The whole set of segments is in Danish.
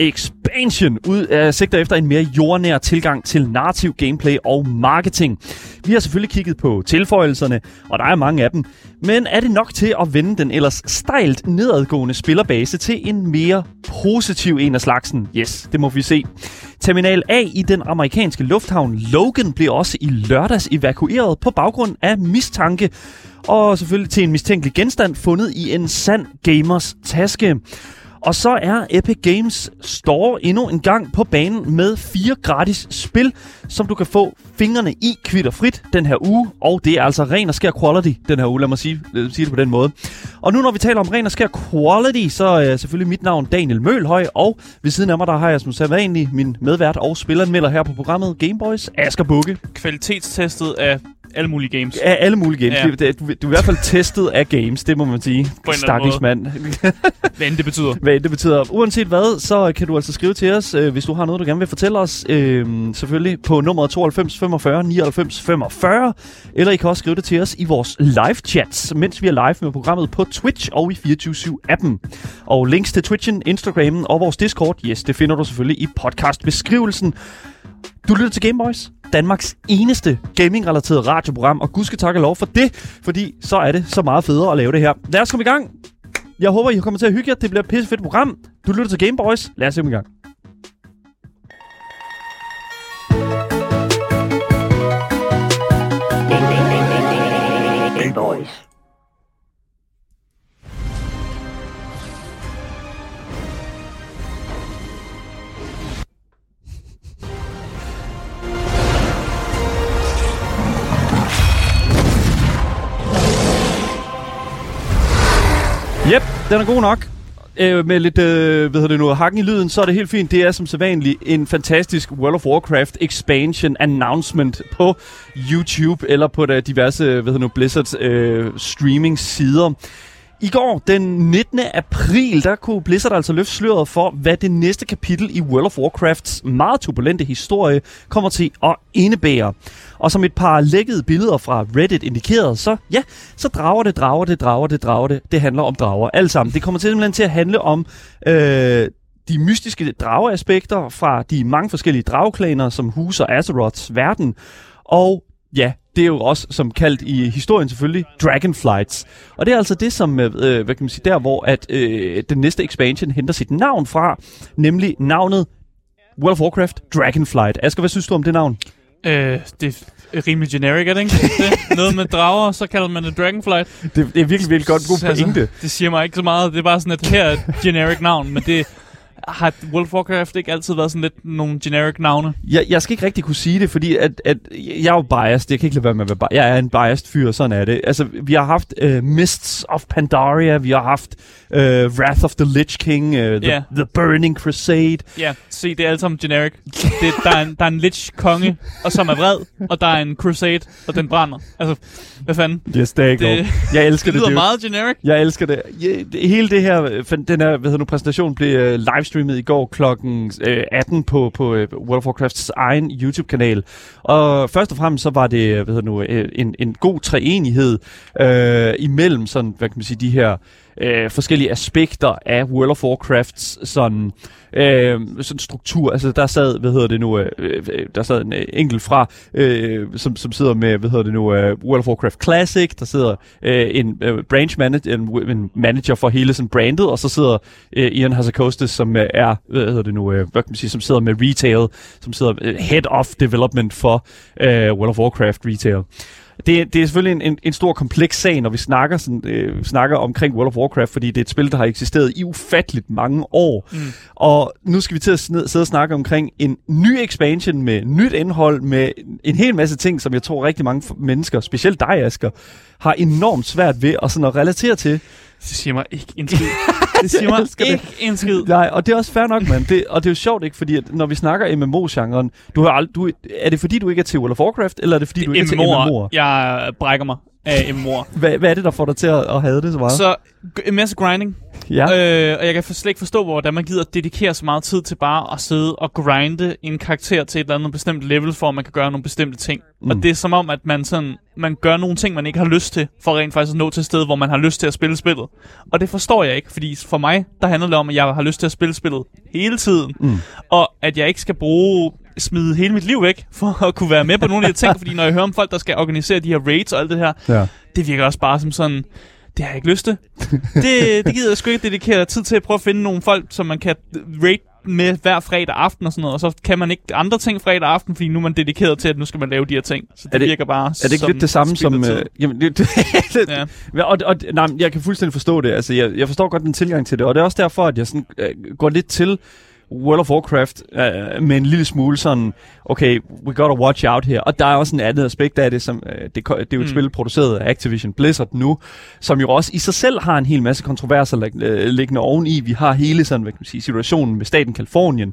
Expansion ud af sigter efter en mere jordnær tilgang til narrativ gameplay og marketing. Vi har selvfølgelig kigget på tilføjelserne, og der er mange af dem. Men er det nok til at vende den ellers stejlt nedadgående spillerbase til en mere positiv en af slagsen? Yes, det må vi se. Terminal A i den amerikanske lufthavn Logan blev også i lørdags evakueret på baggrund af mistanke og selvfølgelig til en mistænkelig genstand fundet i en sand gamers taske. Og så er Epic Games Store endnu en gang på banen med fire gratis spil, som du kan få fingrene i kvitterfrit den her uge. Og det er altså ren og skær quality den her uge, lad mig sige, lad mig sige det på den måde. Og nu når vi taler om ren og skær quality, så er selvfølgelig mit navn Daniel Mølhøj, og ved siden af mig der har jeg som sædvanlig min medvært og spilleranmelder her på programmet Gameboys, Asger Bukke. Kvalitetstestet af alle mulige games. Af alle mulige games. Ja. Ja. Du, du er i hvert fald testet af games, det må man sige. Stakkels mand. Hvad end det betyder. Hvad end det betyder. Uanset hvad, så kan du altså skrive til os, øh, hvis du har noget, du gerne vil fortælle os. Øh, selvfølgelig på nummeret 92 45 99 45. Eller I kan også skrive det til os i vores live chats, mens vi er live med programmet på Twitch og i 24-7-appen. Og links til Twitchen, Instagramen og vores Discord, yes, det finder du selvfølgelig i podcastbeskrivelsen. Du lytter til Gameboys, Danmarks eneste gaming-relateret radioprogram, og gudske tak og lov for det, fordi så er det så meget federe at lave det her. Lad os komme i gang. Jeg håber, I kommer til at hygge jer. Det bliver et pissefedt program. Du lytter til Gameboys. Lad os komme i gang. Game Boys. Yep, den er god nok. Øh, med lidt, øh, hvad hedder det nu, hakken i lyden, så er det helt fint. Det er som sædvanligt en fantastisk World of Warcraft expansion announcement på YouTube eller på der diverse, hvad hedder nu, Blizzards øh, streaming sider. I går, den 19. april, der kunne Blizzard altså løfte sløret for, hvad det næste kapitel i World of Warcrafts meget turbulente historie kommer til at indebære. Og som et par lækkede billeder fra Reddit indikerede, så ja, så drager det, drager det, drager det, drager det. Det handler om drager. Alt sammen. Det kommer til simpelthen til at handle om øh, de mystiske drageaspekter fra de mange forskellige drageklaner, som huser Azeroths verden. Og ja, det er jo også som kaldt i historien selvfølgelig Dragonflights. Og det er altså det som øh, hvad kan man sige der hvor at øh, den næste expansion henter sit navn fra, nemlig navnet World of Warcraft Dragonflight. Asger, hvad synes du om det navn? Øh, det er rimelig generic, er det ikke? det, noget med drager, så kalder man det Dragonflight. Det, det er virkelig, virkelig godt god pointe. Altså, det siger mig ikke så meget. Det er bare sådan, at her er et generic navn, men det har World of Warcraft ikke altid været sådan lidt nogle generic navne? Jeg, jeg skal ikke rigtig kunne sige det, fordi at, at jeg er jo biased. Jeg kan ikke lade være med at være biased. Jeg er en biased fyr, sådan er det. Altså, vi har haft uh, Mists of Pandaria, vi har haft uh, Wrath of the Lich King, uh, the, Ja. the Burning Crusade. Ja, se, det er alt sammen generic. Det, der, er en, der er en Lich-konge, og som er vred, og der er en Crusade, og den brænder. Altså, hvad fanden? Yes, det er ikke Det- Jeg elsker Det det. lyder det meget generic. Jeg elsker det. Ja, det- Hele det her, den her hvad hedder nu, præsentation blev uh, livestreamet i går klokken uh, 18 på, på uh, World of Warcrafts egen YouTube-kanal. Og først og fremmest så var det hvad hedder nu, uh, en, en god treenighed uh, imellem sådan, hvad kan man sige, de her øh, forskellige aspekter af World of Warcrafts sådan, øh, sådan struktur. Altså der sad, hvad hedder det nu, øh, øh, der sad en øh, enkelt fra, øh, som, som sidder med, hvad hedder det nu, øh, World of Warcraft Classic, der sidder øh, en øh, branch manager, en, en manager for hele sådan brandet, og så sidder øh, Ian Hazakostas, som øh, er, hvad hedder det nu, øh, hvad kan man sige, som sidder med retail, som sidder øh, head of development for øh, World of Warcraft retail. Det, det er selvfølgelig en, en, en stor kompleks sag, når vi snakker, sådan, øh, snakker omkring World of Warcraft, fordi det er et spil, der har eksisteret i ufatteligt mange år. Mm. Og nu skal vi til at sidde og snakke omkring en ny expansion med nyt indhold, med en hel masse ting, som jeg tror rigtig mange mennesker, specielt dig, Asger, har enormt svært ved at, sådan at relatere til. Det siger mig ikke en skid. Det siger mig elsker det. ikke en skid. Nej, og det er også fair nok, mand. Det, og det er jo sjovt, ikke? Fordi at når vi snakker MMO-genren, du har ald- du, er det fordi, du ikke er til World of Warcraft, eller er det fordi, du ikke er til MMO'er, MMO'er? jeg brækker mig. Af MMO'er. Hvad, hvad er det, der får dig til at, at have det så meget? Så en masse grinding. ja. Øh, og jeg kan for- slet ikke forstå, hvordan man gider at dedikere så meget tid til bare at sidde og grinde en karakter til et eller andet bestemt level, for at man kan gøre nogle bestemte ting. Mm. Og det er som om, at man sådan man gør nogle ting, man ikke har lyst til, for rent faktisk at nå til et sted, hvor man har lyst til at spille spillet. Og det forstår jeg ikke, fordi for mig, der handler det om, at jeg har lyst til at spille spillet hele tiden. Mm. Og at jeg ikke skal bruge smide hele mit liv væk, for at kunne være med på nogle af de ting, fordi når jeg hører om folk, der skal organisere de her raids og alt det her, ja. det virker også bare som sådan, det har jeg ikke lyst til. det, det gider jeg sgu ikke dedikere tid til at prøve at finde nogle folk, som man kan rate med hver fredag aften og sådan noget, og så kan man ikke andre ting fredag aften, fordi nu er man dedikeret til, at nu skal man lave de her ting. Så det, Er det- virker bare Er det ikke lidt det samme som... Øh, jamen, det, det, Ja. Og, og, nej, jeg kan fuldstændig forstå det. Altså, jeg, jeg forstår godt den tilgang til det, og det er også derfor, at jeg sådan, øh, går lidt til World of Warcraft øh, med en lille smule sådan, okay, we gotta watch out her. Og der er også en andet aspekt af det, som øh, det, det er jo et Mm. mm. spil produceret af Activision Blizzard nu, som jo også i sig selv har en hel masse kontroverser lig, øh, liggende oveni. Vi har hele sådan, hvad kan man sige, situationen med staten Kalifornien.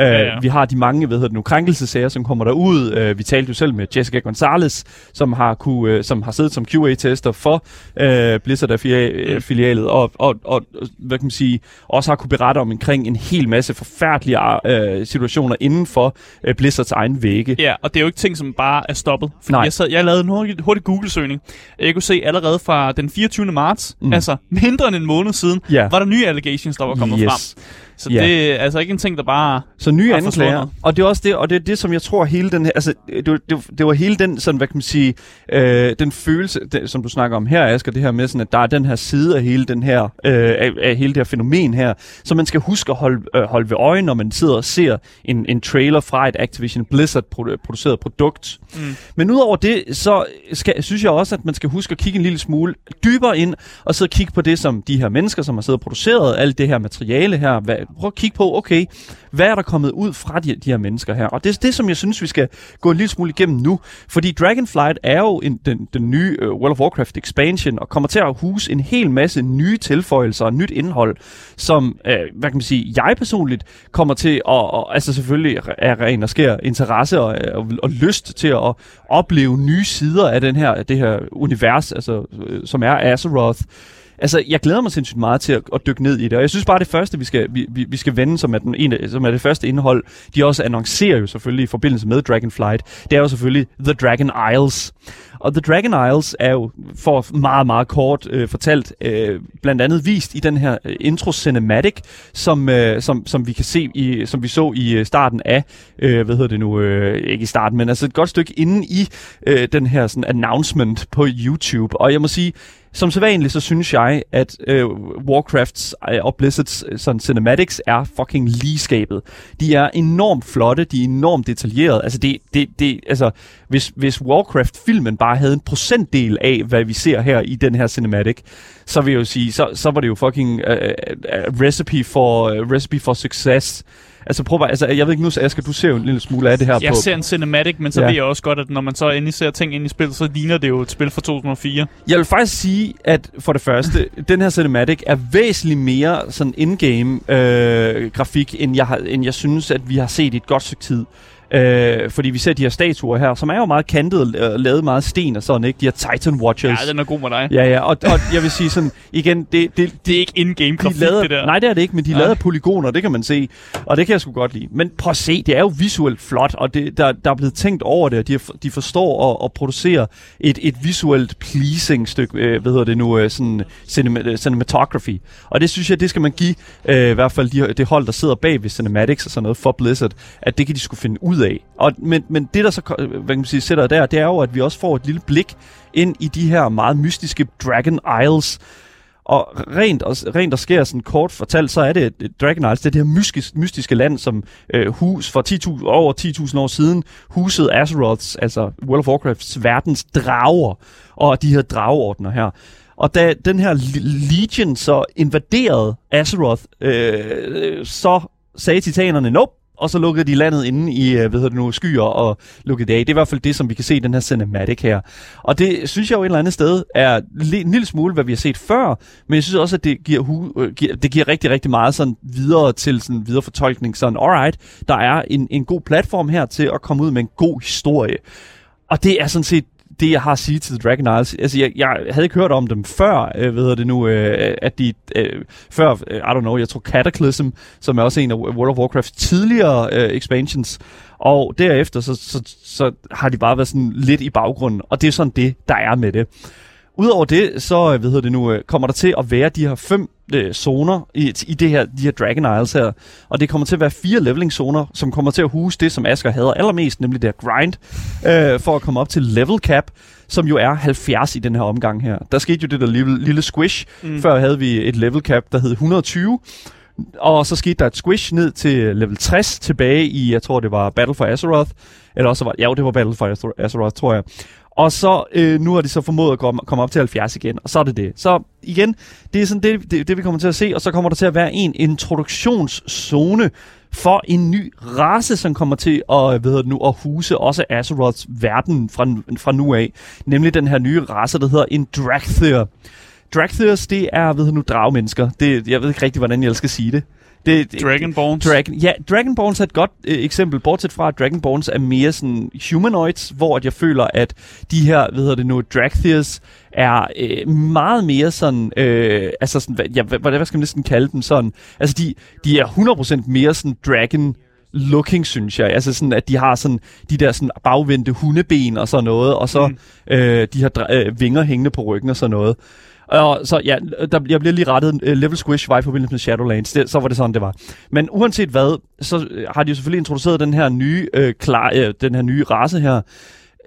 Øh, Ja, ja. Vi har de mange, hvad hedder det nu, krænkelsesager, som kommer derud. Øh, vi talte jo selv med Jessica Gonzalez, som har, kunne, øh, som har siddet som QA-tester for øh, Blizzard-filialet, og, og, og, hvad kan man sige, også har kunne berette om omkring en hel masse forfærdelige øh, situationer inden for øh, Blizzards egen vægge. Ja, og det er jo ikke ting, som bare er stoppet. Fordi Nej. jeg, sad, jeg lavede en hurtig, hurtig Google-søgning. Jeg kunne se allerede fra den 24. marts. Mm. altså mindre end en måned siden, Ja. var der nye allegations, der var kommet Yes. frem. Så Ja. det er altså ikke en ting, der bare... Så nye anklager. Og det er også det, og det er det, som jeg tror hele den her, altså det, var- det, det var hele den, sådan, hvad kan man sige, øh, den følelse, det, som du snakker om her, Asger, det her med sådan, at der er den her side af hele den her, øh, af, af hele det her fænomen her, som man skal huske at holde, øh, holde ved øje, når man sidder og ser en, en trailer fra et Activision Blizzard produ- produceret produkt. Mm. Men udover det, så skal, synes jeg også, at man skal huske at kigge en lille smule dybere ind, og sidde og kigge på det, som de her mennesker, som har siddet og produceret alt det her materiale her, hvad, prøv at kigge på, okay, hvad er der kommet ud fra de, de her mennesker her? Og det er det, som jeg synes, vi skal gå en lille smule igennem nu, fordi Dragonflight er jo en, den, den nye uh, World of Warcraft expansion, og kommer til at huse en hel masse nye tilføjelser og nyt indhold, som, uh, hvad kan man sige, jeg personligt kommer til at, og, altså selvfølgelig er ren og skær interesse og, og, og lyst til at opleve nye sider af den her, det her univers, altså, øh, som er Azeroth. Altså, jeg glæder mig sindssygt meget til at, at dykke ned i det, og jeg synes bare, det første, vi skal, vi, vi, vi skal vende, som er, den ene, som er det første indhold, de også annoncerer jo selvfølgelig i forbindelse med Dragonflight, det er jo selvfølgelig The Dragon Isles. Og The Dragon Isles er jo, for meget, meget kort øh, fortalt, øh, blandt andet vist i den her øh, intro cinematic, som, øh, som, som vi kan se, i, som vi så i øh, starten af, øh, hvad hedder det nu, øh, ikke i starten, men altså et godt stykke inde i øh, den her sådan announcement på YouTube. Og jeg må sige, som sædvanligt, så synes jeg, at øh, Warcrafts øh, og Blizzards øh, sådan cinematics er fucking ligeskabet. De er enormt flotte, de er enormt detaljerede. Altså, det, det, det, altså hvis, hvis Warcraft-filmen bare havde en procentdel af, hvad vi ser her i den her cinematic, så vil jeg jo sige, så, så var det jo fucking uh, uh, recipe, for, uh, recipe for success. Altså prøv bare, altså jeg ved ikke nu, Asger, du ser jo en lille smule af det her Jeg på... ser en cinematic, men så Ja. ved jeg også godt, at når man så endelig ser ting ind i spillet, så ligner det jo et spil fra 2004. Jeg vil faktisk sige, at for det første, den her cinematic er væsentligt mere sådan in-game øh, grafik, end jeg, har, end jeg synes, at vi har set i et godt stykke tid. Øh, fordi vi ser de her statuer her, som er jo meget kantet og lavet meget sten og sådan, ikke? De her Titan Watchers. Ja, den er god med dig. ja, ja, og, og jeg vil sige sådan, igen, det, det, Det er ikke in-game de grafik, lavede, det der. Nej, det er det ikke, men de lavede polygoner, det kan man se. Og det kan jeg sgu godt lide. Men prøv at se, det er jo visuelt flot, og det, der, der er blevet tænkt over det, og de, de forstår at, at producere et, et visuelt pleasing stykke, øh, hvad hedder det nu, øh, sådan cinema, øh, cinematography. Og det synes jeg, det skal man give, øh, i hvert fald de, det hold, der sidder bag ved cinematics og sådan noget for Blizzard, at det kan de skulle finde ud af. Og, men, men det, der så øh, hvad kan man sige, sætter der, det er jo, at vi også får et lille blik ind i de her meget mystiske Dragon Isles, og rent og, rent og sker sådan kort fortalt, så er det Dragon Isles, det er det her mystiske, mystiske land, som øh, hus for 10.000, over 10.000 år siden husede Azeroths, altså World of Warcrafts verdens drager, og de her drageordner her. Og da den her Legion så invaderede Azeroth, øh, øh så sagde titanerne, nope, og så lukkede de landet inde i, øh, hvad hedder det nu, skyer og lukkede det af. Det er i hvert fald det, som vi kan se i den her cinematic her. Og det synes jeg jo et eller andet sted er en lille smule, hvad vi har set før, men jeg synes også, at det giver, hu- øh, giver, det giver rigtig, rigtig meget sådan videre til sådan videre fortolkning. Sådan, alright, der er en, en god platform her til at komme ud med en god historie. Og det er sådan set det, jeg har at sige til The Dragon Isles, altså jeg, jeg havde ikke hørt om dem før, øh, ved jeg det nu, øh, at de, øh, før, øh, I don't know, jeg tror Cataclysm, som er også en af World of Warcrafts tidligere øh, expansions, og derefter, så, så, så har de bare været sådan lidt i baggrunden, og det er sådan det, der er med det. Udover det, så øh, hvad hedder det nu, øh, kommer der til at være de her fem øh, zoner i, i det her, de her Dragon Isles her. Og det kommer til at være fire leveling zoner, som kommer til at huse det, som Asger hader allermest, nemlig det her grind, øh, for at komme op til level cap, som jo er 70 i den her omgang her. Der skete jo det der lille, lille squish. Mm. Før havde vi et level cap, der hed 120. Og så skete der et squish ned til level 60 tilbage i, jeg tror det var Battle for Azeroth. Eller også var, ja, det var Battle for Azeroth, tror jeg. Og så øh, nu har de så formået at komme, komme op til 70 igen, og så er det det. Så igen, det er sådan det, det, det, vi kommer til at se, og så kommer der til at være en introduktionszone for en ny race, som kommer til at, hvad det nu, at huse også Azeroths verden fra, fra nu af. Nemlig den her nye race, der hedder en Dragthyr. Dragthyrs, det er, ved du nu, dragmennesker. Det, jeg ved ikke rigtig, hvordan jeg skal sige det. Det, det, Dragonborns. Dragon, ja, Dragonborns er et godt øh, eksempel, bortset fra, at Dragonborns er mere sådan humanoids, hvor at jeg føler, at de her, hvad hedder det nu, Dragthirs er øh, meget mere sådan, øh, altså sådan, ja, hvad, hvad skal man næsten kalde dem sådan, altså de, de er 100% mere sådan dragon looking, synes jeg. Altså sådan, at de har sådan de der sådan bagvendte hundeben og sådan noget, og så mm. øh, de har øh, vinger hængende på ryggen og sådan noget. Og så ja, der, jeg bliver lige rettet. Uh, level Squish var i forbindelse med Shadowlands. Det, så var det sådan, det var. Men uanset hvad, så øh, har de jo selvfølgelig introduceret den her nye, øh, klar, øh, den her nye race her,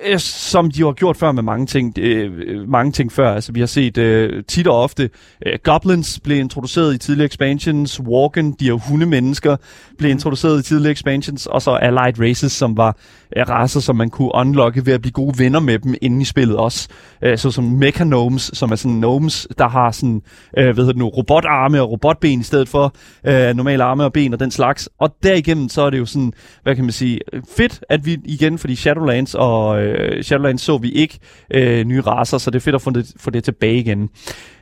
øh, som de har gjort før med mange ting, øh, mange ting før. Altså, vi har set øh, tit og ofte, øh, Goblins blev introduceret i tidligere expansions, Worgen, de her hundemennesker, blev introduceret i tidligere expansions, og så Allied Races, som var øh, racer, som man kunne unlocke ved at blive gode venner med dem inde i spillet også. Øh, så som Mechanomes, som er sådan gnomes, der har sådan, øh, hvad hedder det nu, robotarme og robotben i stedet for øh, normale arme og ben og den slags. Og derigennem, så er det jo sådan, hvad kan man sige, fedt, at vi igen, fordi Shadowlands og øh, Shadowlands så vi ikke øh, nye racer, så det er fedt at få det, få det tilbage igen.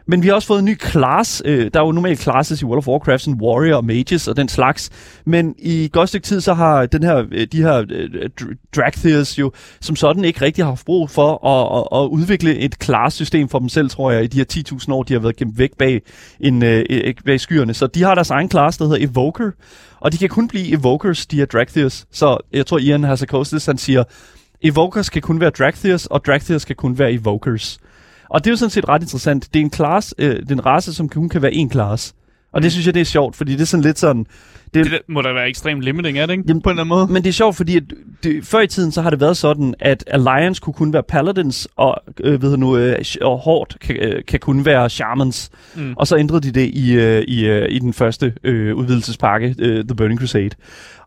Men vi har også fået en ny class. Øh, der er jo normalt classes i World of Warcraft, sådan warrior og mages og den slags. Men i godt stykke tid, så har den her, øh, de her øh, jo som sådan ikke rigtig haft brug for at, at, at udvikle et class-system for dem selv, tror jeg, i de her 10.000 år, de har været gemt væk bag, en, øh, e-, e-, bag skyerne. Så de har deres egen class, der hedder Evoker. Og de kan kun blive Evokers, de her Dragtheers. Så jeg tror, Ian Hasekostis, han siger, Evokers kan kun være Dragthirs, og Dragthirs kan kun være Evokers. Og det er jo sådan set ret interessant. Det er en, class, øh, det er en race, som kun kan være en klasse. Og det synes jeg, det er sjovt, fordi det er sådan lidt sådan... Det, det må da være ekstrem limiting, er det ikke? Jamen, på en eller anden måde. Men det er sjovt, fordi at det, før i tiden, så har det været sådan, at Alliance kunne kun være Paladins, og, øh, ved nu, øh, og Horde kan, øh, kan kun være Shamans. Mm. Og så ændrede de det i, øh, i, øh, i den første øh, udvidelsespakke, øh, The Burning Crusade.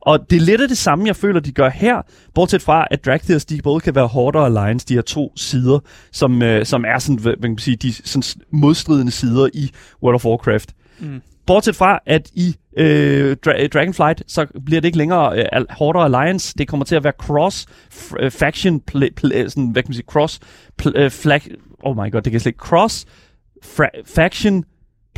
Og det er lidt af det samme, jeg føler, de gør her, bortset fra, at Dragthirs, de både kan være Horde og Alliance, de her to sider, som, øh, som er sådan, hvad man kan sige, de sådan modstridende sider i World of Warcraft. Mm. Bortset fra, at i øh, Dra- Dragonflight, så bliver det ikke længere øh, Horde Alliance. Det kommer til at være cross f- faction, pl- pl- sådan, hvad kan man sige, cross pl- uh, flag, oh my god, det kan slet ikke, cross fra- faction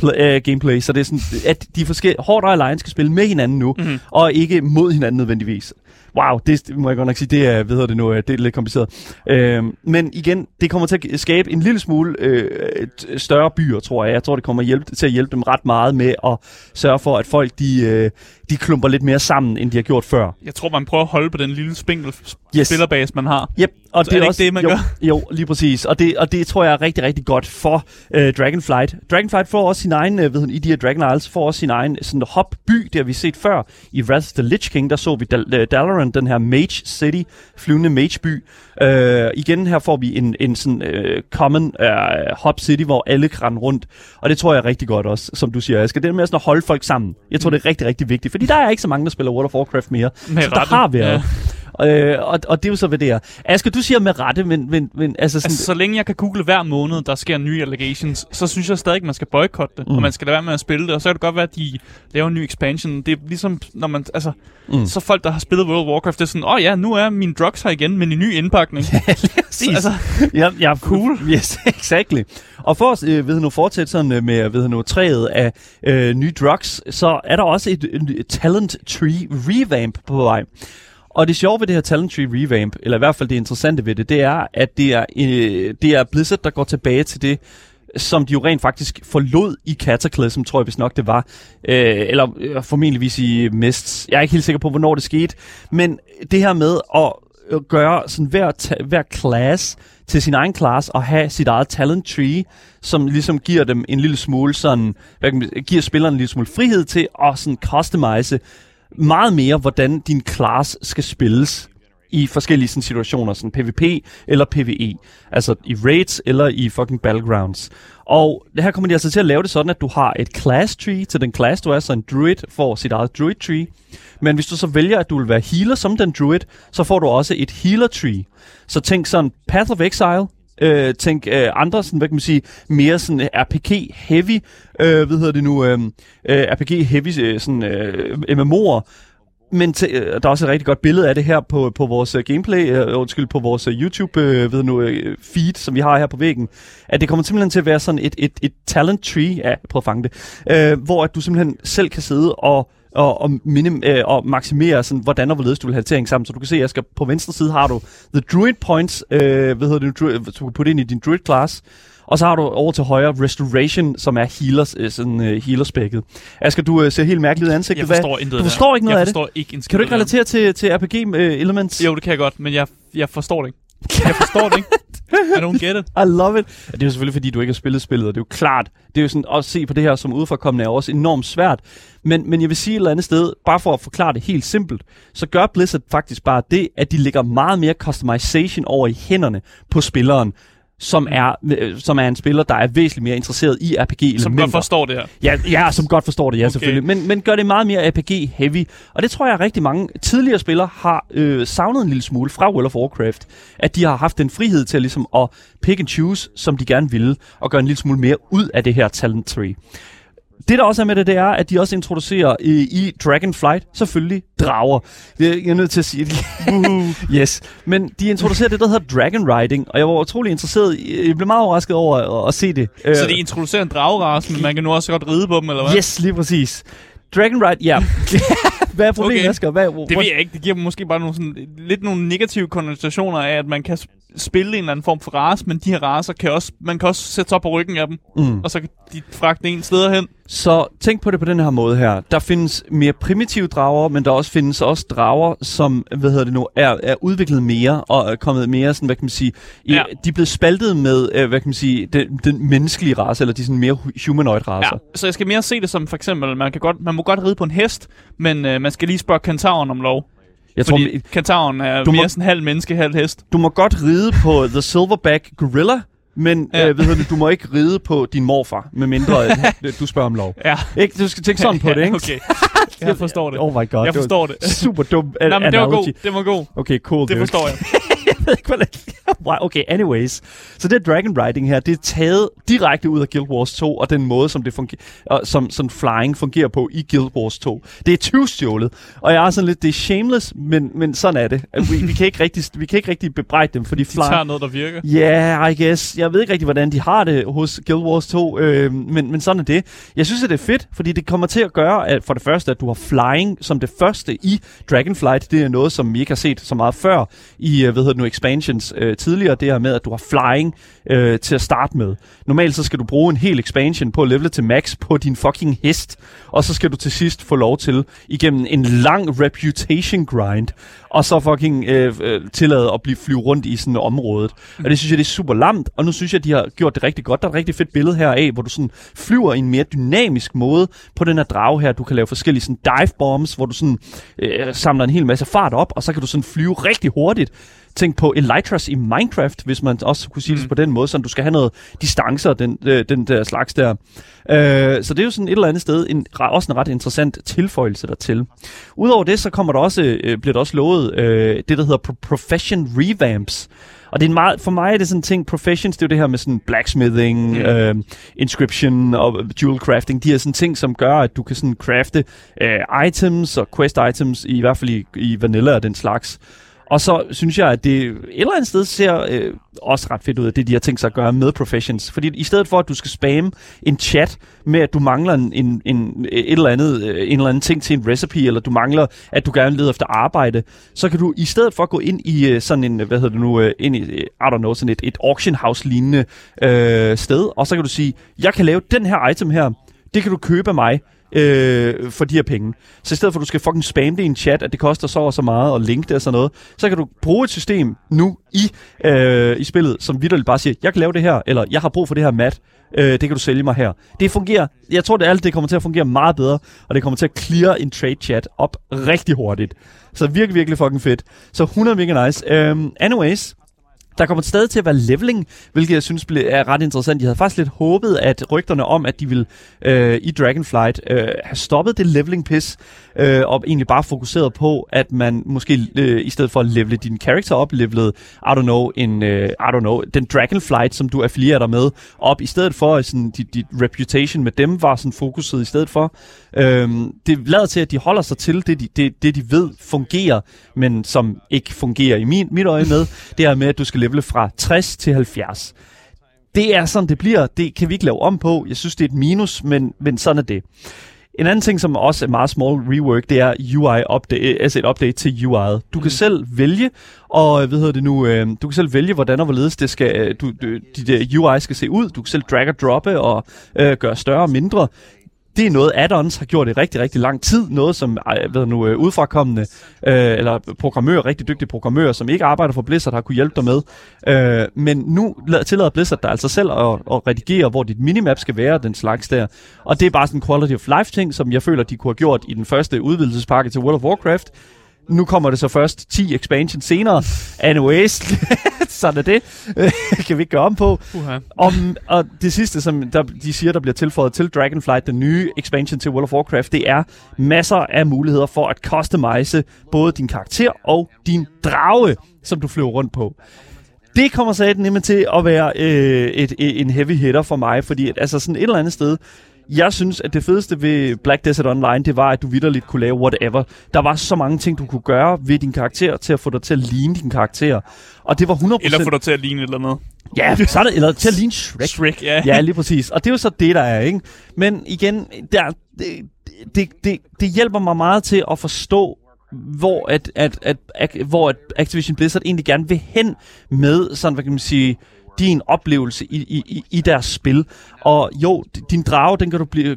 pl- uh, gameplay, så det er sådan, at de forskellige, Horde og Alliance skal spille med hinanden nu, mm-hmm. og ikke mod hinanden nødvendigvis. Wow, det må jeg godt nok sige, det er, ved det nu, øh, det er lidt kompliceret. Øh, men igen, det kommer til at skabe en lille smule øh, større byer, tror jeg. Jeg tror, det kommer hjælpe, til at hjælpe dem ret meget med at sørge for, at folk de, øh, de klumper lidt mere sammen, end de har gjort før. Jeg tror, man prøver at holde på den lille spinkel yes. spillerbase, man har. Yep. Og Så det er, det også, det, man jo, gør? Jo, lige præcis. Og det, og det tror jeg er rigtig, rigtig godt for øh, Dragonflight. Dragonflight får også sin egen, øh, ved hun, i de her Dragon Isles, får også sin egen sådan hopby, det har vi set før. I Wrath of the Lich King, der så vi Dal- øh, Dalaran, den her Mage City, flyvende Mage-by. Øh, igen her får vi en, en sådan øh, common øh, hop city, hvor alle kan rundt. Og det tror jeg rigtig godt også, som du siger, Asger. Det er med sådan at holde folk sammen. Jeg tror, mm. det er rigtig, rigtig vigtigt. Fordi der er ikke så mange, der spiller World of Warcraft mere. Med så der rette. har været. Ja. Øh, og, og det er jo så, hvad det er. Asger, du siger med rette, men, men, men altså sådan... Altså, så længe jeg kan google hver måned, der sker nye allegations, så synes jeg stadig, man skal boykotte det, mm. og man skal lade være med at spille det, og så kan det godt være, at de laver en ny expansion. Det er ligesom, når man, altså, mm. så folk, der har spillet World of Warcraft, det er sådan, åh oh, ja, nu er mine drugs her igen, men i ny indpakning. Præcis. altså, ja, ja, cool. Yes, exactly. Og for at øh, ved nu, fortsætte sådan øh, med ved nu, træet af øh, nye drugs, så er der også et, et talent tree revamp på vej. Og det sjove ved det her Talent Tree revamp, eller i hvert fald det interessante ved det, det er, at det er, øh, det er Blizzard, der går tilbage til det, som de jo rent faktisk forlod i Cataclysm, tror jeg hvis nok det var. Øh, eller øh, formentligvis i Mists. Jeg er ikke helt sikker på, hvornår det skete. Men det her med at øh, gøre sådan hver, hver class til sin egen class og have sit eget talent tree, som ligesom giver dem en lille smule sådan, hvad kan man, giver spilleren en lille smule frihed til at sådan customize meget mere, hvordan din class skal spilles i forskellige sådan, situationer, sådan PvP eller PvE. Altså i raids eller i fucking battlegrounds. Og det her kommer de altså til at lave det sådan, at du har et class tree til den class, du er, så en druid får sit eget druid tree. Men hvis du så vælger, at du vil være healer som den druid, så får du også et healer tree. Så tænk sådan Path of Exile, øh, tænk øh, andre sådan, hvad kan man sige, mere sådan øh, RPG heavy, øh, hvad hedder det nu, øh, øh RPG heavy øh, sådan øh, MMO'er, men t- der er også et rigtig godt billede af det her på, på vores gameplay, øh, undskyld, på vores YouTube øh, ved nu, øh, feed, som vi har her på væggen, at det kommer simpelthen til at være sådan et, et, et talent tree, ja, prøv at fange det, øh, hvor at du simpelthen selv kan sidde og og, og, minim, øh, og maksimere, sådan, hvordan og hvorledes du vil have det sammen. Så du kan se, at på venstre side har du The Druid Points, øh, hvad hedder det, druid, du kan putte ind i din Druid class. Og så har du over til højre Restoration, som er healers, øh, sådan, øh, healerspækket. Asger, du øh, ser helt mærkeligt ud i ansigtet. Jeg Hvad- forstår intet Du forstår ikke noget jeg af det? forstår ikke en skid Kan du ikke af relatere til, til RPG-elements? her. Jo, det kan jeg godt, men jeg, jeg forstår det ikke. Jeg forstår det ikke. I don't get it. I love it. Det er jo selvfølgelig, fordi du ikke har spillet spillet, og det er jo klart. Det er jo sådan, at se på det her som udefrakommende er også enormt svært. Men, men jeg vil sige et eller andet sted, bare for at forklare det helt simpelt, så gør Blizzard faktisk bare det, at de lægger meget mere customization over i hænderne på spilleren, som er, øh, som er en spiller, der er væsentligt mere interesseret i RPG-elementer. Som godt forstår det her. Ja, ja, som godt forstår det, ja, Okay. okay. selvfølgelig. Men, men gør det meget mere RPG-heavy. Og det tror jeg, at rigtig mange tidligere spillere har øh, savnet en lille smule fra World of Warcraft. At de har haft den frihed til ligesom at pick and choose, som de gerne ville, og gøre en lille smule mere ud af det her talent tree. Det der også er med det, det er, at de også introducerer øh, i Dragonflight selvfølgelig drager. Det er jeg er nødt til at sige det. yes. Men de introducerer det, der hedder Dragon Riding, og jeg var utrolig interesseret. Jeg blev meget overrasket over at, at se det. Så Øh, de introducerer en dragerace, men man kan nu også godt ride på dem, eller hvad? Yes, lige præcis. Dragon Ride, ja. Hvad er problemet, Okay. Asger? Hvad, Det ved jeg ikke. Det giver måske bare nogle sådan, lidt nogle negative konnotationer af, at man kan spille en eller anden form for race, men de her racer kan også, man kan også sætte sig op på ryggen af dem, Mm. og så kan de fragte en steder hen. Så tænk på det på den her måde her. Der findes mere primitive drager, men der også findes også drager, som hvad hedder det nu, er, er udviklet mere og er kommet mere sådan, hvad kan man sige, i, Ja. ja. de er blevet spaltet med, øh, hvad kan man sige, den, den menneskelige race, eller de sådan mere hu- humanoid Ja, racer. så jeg skal mere se det som for eksempel, man, kan godt, man må godt ride på en hest, men øh, man skal lige spørge kentauren om lov. Jeg tror, Fordi kentauren er Du må- mere sådan halv menneske, halv hest. du må godt ride på The Silverback Gorilla, men Ja. øh, hedder det, du må ikke ride på din morfar, medmindre at du spørger om lov. Ja. Ikke? Du skal tænke sådan på det, ikke? okay. Jeg forstår det. Oh my god. Jeg det forstår det. Super dum Nej, men det var god. Det var god. Okay, cool. Det dude. forstår jeg. Ved ikke, hvordan... Wow, okay, anyways. Så det Dragon Riding her, det er taget direkte ud af Guild Wars 2, og den måde, som det fungerer, som, som flying fungerer på i Guild Wars 2. Det er 20 stjålet, og jeg er sådan lidt, det er shameless, men, men sådan er det. Vi, vi, kan ikke rigtig, vi kan ikke rigtig bebrejde dem, fordi De tager flying... noget, der virker. Ja, yeah, I guess. Jeg ved ikke rigtig, hvordan de har det hos Guild Wars 2, øh, men, men sådan er det. Jeg synes, at det er fedt, fordi det kommer til at gøre, at for det første, at du har flying som det første i Dragonflight. Det er noget, som vi ikke har set så meget før i, øh, hvad hedder det nu, expansions øh, tidligere. Det her med, at du har flying øh, til at starte med. Normalt så skal du bruge en hel expansion på at levele til max på din fucking hest, og så skal du til sidst få lov til, igennem en lang reputation grind, og så fucking øh, øh, tillade at blive flyve rundt i sådan området. Og det synes jeg, det er super lamt, og nu synes jeg, de har gjort det rigtig godt. Der er et rigtig fedt billede her af, hvor du sådan flyver i en mere dynamisk måde på den her drage her. Du kan lave forskellige sådan dive bombs, hvor du sådan øh, samler en hel masse fart op, og så kan du sådan flyve rigtig hurtigt. Tænk på Elytras i Minecraft, hvis man også kunne sige det Mm. på den måde, så du skal have noget distancer, den, øh, den der slags der. Øh, så det er jo sådan et eller andet sted en, også en ret interessant tilføjelse dertil. Udover det, så kommer der også, øh, bliver der også lovet øh, det, der hedder pro- Profession Revamps. Og det er en meget, for mig er det sådan en ting, professions, det er jo det her med sådan blacksmithing, mm. øh, inscription og jewel crafting. De er sådan ting, som gør, at du kan sådan crafte øh, items og quest items, i hvert fald i, i vanilla og den slags. Og så synes jeg, at det et eller andet sted ser øh, også ret fedt ud af det, de har tænkt sig at gøre med Professions. Fordi i stedet for, at du skal spamme en chat med, at du mangler en, en, en, et eller andet, øh, en eller anden ting til en recipe, eller du mangler, at du gerne leder efter arbejde, så kan du i stedet for gå ind i øh, sådan en, hvad hedder det nu, øh, ind i, øh, I don't know, sådan et, et auction house-lignende øh, sted, og så kan du sige, jeg kan lave den her item her, det kan du købe af mig, øh, for de her penge. Så i stedet for, at du skal fucking spamme det i en chat, at det koster så og så meget, og linke det og sådan noget, så kan du bruge et system nu i, øh, i spillet, som vidderligt bare siger, jeg kan lave det her, eller jeg har brug for det her mat, øh, det kan du sælge mig her. Det fungerer, jeg tror det alt det kommer til at fungere meget bedre, og det kommer til at clear en trade chat op rigtig hurtigt. Så virkelig, virkelig fucking fedt. Så 100 mega nice. Um, anyways, der kommer stadig til at være leveling, hvilket jeg synes er ret interessant. Jeg havde faktisk lidt håbet, at rygterne om, at de vil øh, i Dragonflight øh, have stoppet det leveling piss, øh, og egentlig bare fokuseret på, at man måske øh, i stedet for at levele din character op, levelede, I don't know, en, øh, I don't know, den Dragonflight, som du affilierer dig med, op, i stedet for, at sådan, dit, dit reputation med dem var sådan fokuset i stedet for. Øh, det lader til, at de holder sig til det, de, det, det, de ved fungerer, men som ikke fungerer i min, mit øje med, det er med, at du skal levele fra 60 til 70 det er sådan, det bliver. Det kan vi ikke lave om på. Jeg synes, det er et minus, men, men sådan er det. En anden ting, som også er meget small rework, det er UI update, altså et update til UI'et. Du kan mm. selv vælge, og hvad hedder det nu, øh, du kan selv vælge, hvordan og hvorledes det skal, øh, du, du, dit UI skal se ud. Du kan selv drag og droppe og øh, gøre større og mindre det er noget, add-ons har gjort i rigtig, rigtig lang tid. Noget, som ved nu, øh, udfrakommende, øh, eller programmører, rigtig dygtige programmører, som ikke arbejder for Blizzard, har kunne hjælpe dig med. Øh, men nu tillader Blizzard dig altså selv at, at redigere, hvor dit minimap skal være, den slags der. Og det er bare sådan en quality of life ting, som jeg føler, de kunne have gjort i den første udvidelsespakke til World of Warcraft nu kommer det så først 10 expansion senere. Anyways, sådan er det. kan vi ikke gøre om på. Uh-huh. Om, og det sidste, som der, de siger, der bliver tilføjet til Dragonflight, den nye expansion til World of Warcraft, det er masser af muligheder for at customize både din karakter og din drage, som du flyver rundt på. Det kommer så nemlig til at være øh, et, et, en heavy hitter for mig, fordi at, altså sådan et eller andet sted, jeg synes, at det fedeste ved Black Desert Online, det var, at du vidderligt kunne lave whatever. Der var så mange ting, du kunne gøre ved din karakter, til at få dig til at ligne din karakter. Og det var 100%... Eller få dig til at ligne et eller andet. Ja, så er det, eller til at ligne Shrek. Shrek, ja. Ja, lige præcis. Og det er jo så det, der er, ikke? Men igen, der, det, det, det, det hjælper mig meget til at forstå, hvor at, at, at, at, hvor at Activision Blizzard egentlig gerne vil hen med, sådan hvad kan man sige, din oplevelse i, i, i deres spil. Og jo, din drage, den kan du blive,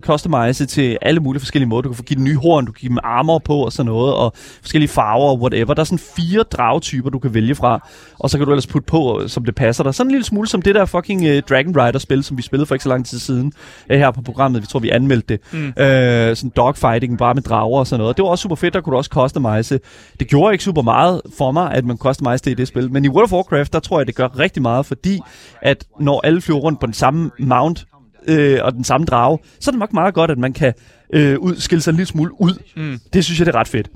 customize til alle mulige forskellige måder. Du kan få give den nye horn, du kan give dem armor på og sådan noget, og forskellige farver og whatever. Der er sådan fire dragetyper, du kan vælge fra, og så kan du ellers putte på, som det passer dig. Sådan en lille smule som det der fucking uh, Dragon Rider-spil, som vi spillede for ikke så lang tid siden uh, her på programmet. Vi tror, vi anmeldte det. Mm. Uh, sådan dogfighting, bare med drager og sådan noget. Det var også super fedt, der kunne du også customize. Det gjorde ikke super meget for mig, at man customize det i det spil. Men i World of Warcraft, der tror jeg, det gør rigtig meget, fordi at når alle flyver rundt på den samme mount øh, og den samme drage, så er det nok meget godt, at man kan øh, ud, skille sig en lille smule ud. Mm. Det synes jeg, det er ret fedt.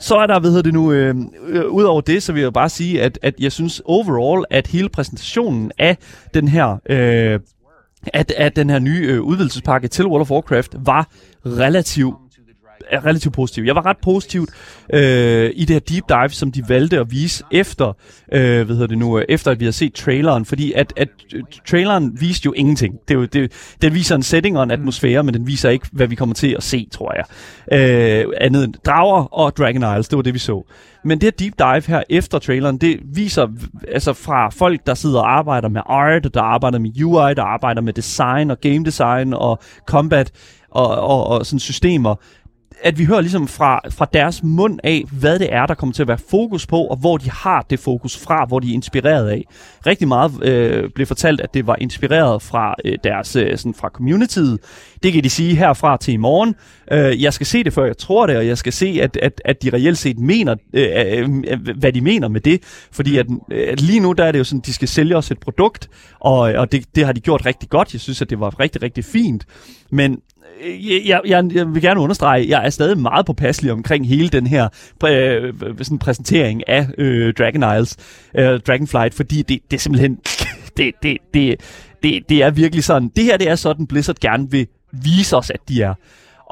Så er der, hvad hedder det nu, øh, øh, ud over det, så vil jeg bare sige, at, at jeg synes overall, at hele præsentationen af den her, øh, at, at den her nye øh, udvidelsespakke til World of Warcraft var relativt er relativt positiv. Jeg var ret positivt øh, i det her deep dive, som de valgte at vise efter, øh, hvad hedder det nu, øh, efter at vi har set traileren, fordi at, at øh, traileren viste jo ingenting. Det, er jo, det, den viser en setting og en atmosfære, men den viser ikke, hvad vi kommer til at se, tror jeg. Øh, andet end drager og Dragon Isles, det var det, vi så. Men det her deep dive her efter traileren, det viser altså fra folk, der sidder og arbejder med art, der arbejder med UI, der arbejder med design og game design og combat og, og, og sådan systemer, at vi hører ligesom fra, fra deres mund af, hvad det er, der kommer til at være fokus på, og hvor de har det fokus fra, hvor de er inspireret af. Rigtig meget øh, blev fortalt, at det var inspireret fra øh, deres øh, sådan fra communityet. Det kan de sige herfra til i morgen. Øh, jeg skal se det, før jeg tror det, og jeg skal se, at, at, at de reelt set mener, øh, øh, hvad de mener med det. Fordi at, at lige nu, der er det jo sådan, de skal sælge os et produkt, og, og det, det har de gjort rigtig godt. Jeg synes, at det var rigtig, rigtig fint. Men jeg, jeg, jeg vil gerne understrege, jeg er stadig meget påpasselig omkring hele den her øh, øh, sådan præsentering af øh, Dragon Isles, øh, Dragonflight, fordi det, det er simpelthen, det, det, det, det, det er virkelig sådan, det her det er sådan, Blizzard gerne vil vise os, at de er.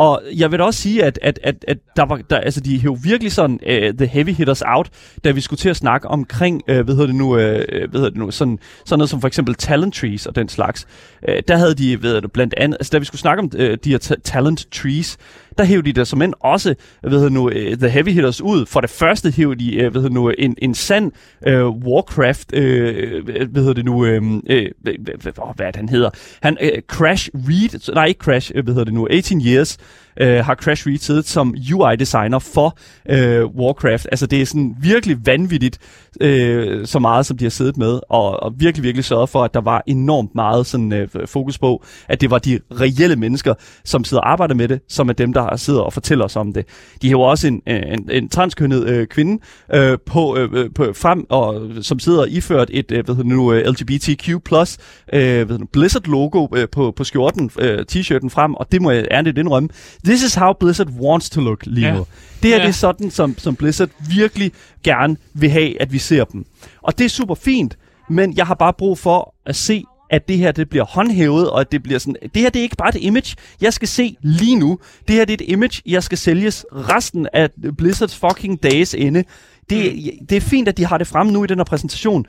Og jeg vil da også sige, at, at, at, at der var, der, altså, de hævde virkelig sådan uh, the heavy hitters out, da vi skulle til at snakke omkring, uh, hvad hedder det nu, uh, hvad hedder det nu sådan, sådan noget som for eksempel talent trees og den slags øh, der havde de, ved du, blandt andet, altså da vi skulle snakke om øh, de her ta- talent trees, der hævde de der som end også, ved hedder nu, øh, The Heavy Hitters ud. For det første hævde de, ved hvad nu, en, en sand øh, Warcraft, øh, øh ved det nu, øh, øh, hvad, hvad er det, han hedder? Han, øh, Crash Reed, nej ikke Crash, uh, hvad hedder det nu, 18 Years, øh, har Crash Reed siddet som UI-designer for øh, Warcraft. Altså det er sådan virkelig vanvittigt, øh, så meget som de har siddet med, og, og virkelig, virkelig sørget for, at der var enormt meget sådan, øh, fokus på, at det var de reelle mennesker, som sidder og arbejder med det, som er dem, der sidder og fortæller os om det. De har jo også en, øh, en, en transkønnet øh, kvinde øh, på, øh, øh på frem, og, som sidder iført et øh, hvad hedder nu, øh, LGBTQ+, øh, hvad hedder Blizzard-logo øh, på, på skjorten, øh, t-shirten frem, og det må jeg ærligt indrømme. This is how Blizzard wants to look, Leo. Ja. Det her Ja. det er sådan, som, som Blizzard virkelig gerne vil have, at vi ser dem. Og det er super fint, men jeg har bare brug for at se, at det her det bliver håndhævet, og at det bliver sådan... Det her det er ikke bare et image, jeg skal se lige nu. Det her det er et image, jeg skal sælges resten af Blizzards fucking days ende. Det, det er fint, at de har det frem nu i den her præsentation.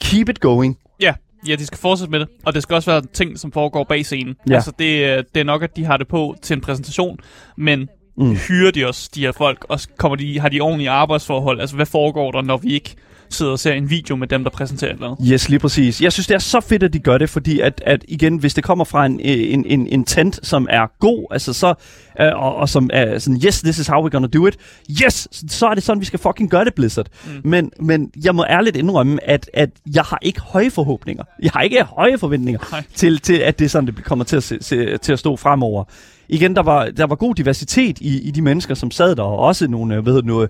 Keep it going. Ja, ja, de skal fortsætte med det. Og det skal også være ting, som foregår bag scenen. Ja. Altså, det, er- det er nok, at de har det på til en præsentation, men mm. hyrer de også de her folk, og kommer de, har de ordentlige arbejdsforhold? Altså, hvad foregår der, når vi ikke sidder og ser en video med dem, der præsenterer et eller andet? Yes, lige præcis. Jeg synes, det er så fedt, at de gør det, fordi at, at igen, hvis det kommer fra en, en, en, en tent, som er god, altså så, øh, og, og som er sådan, yes, this is how we're gonna do it, yes, så er det sådan, vi skal fucking gøre det, Blizzard. Mm. Men, men jeg må ærligt indrømme, at, at jeg har ikke høje forhåbninger. Jeg har ikke høje forventninger Nej. til, til, at det er sådan, det kommer til at, se, se, til at stå fremover. Igen, der var, der var god diversitet i, i de mennesker, som sad der, og også nogle, øh, det nu, øh,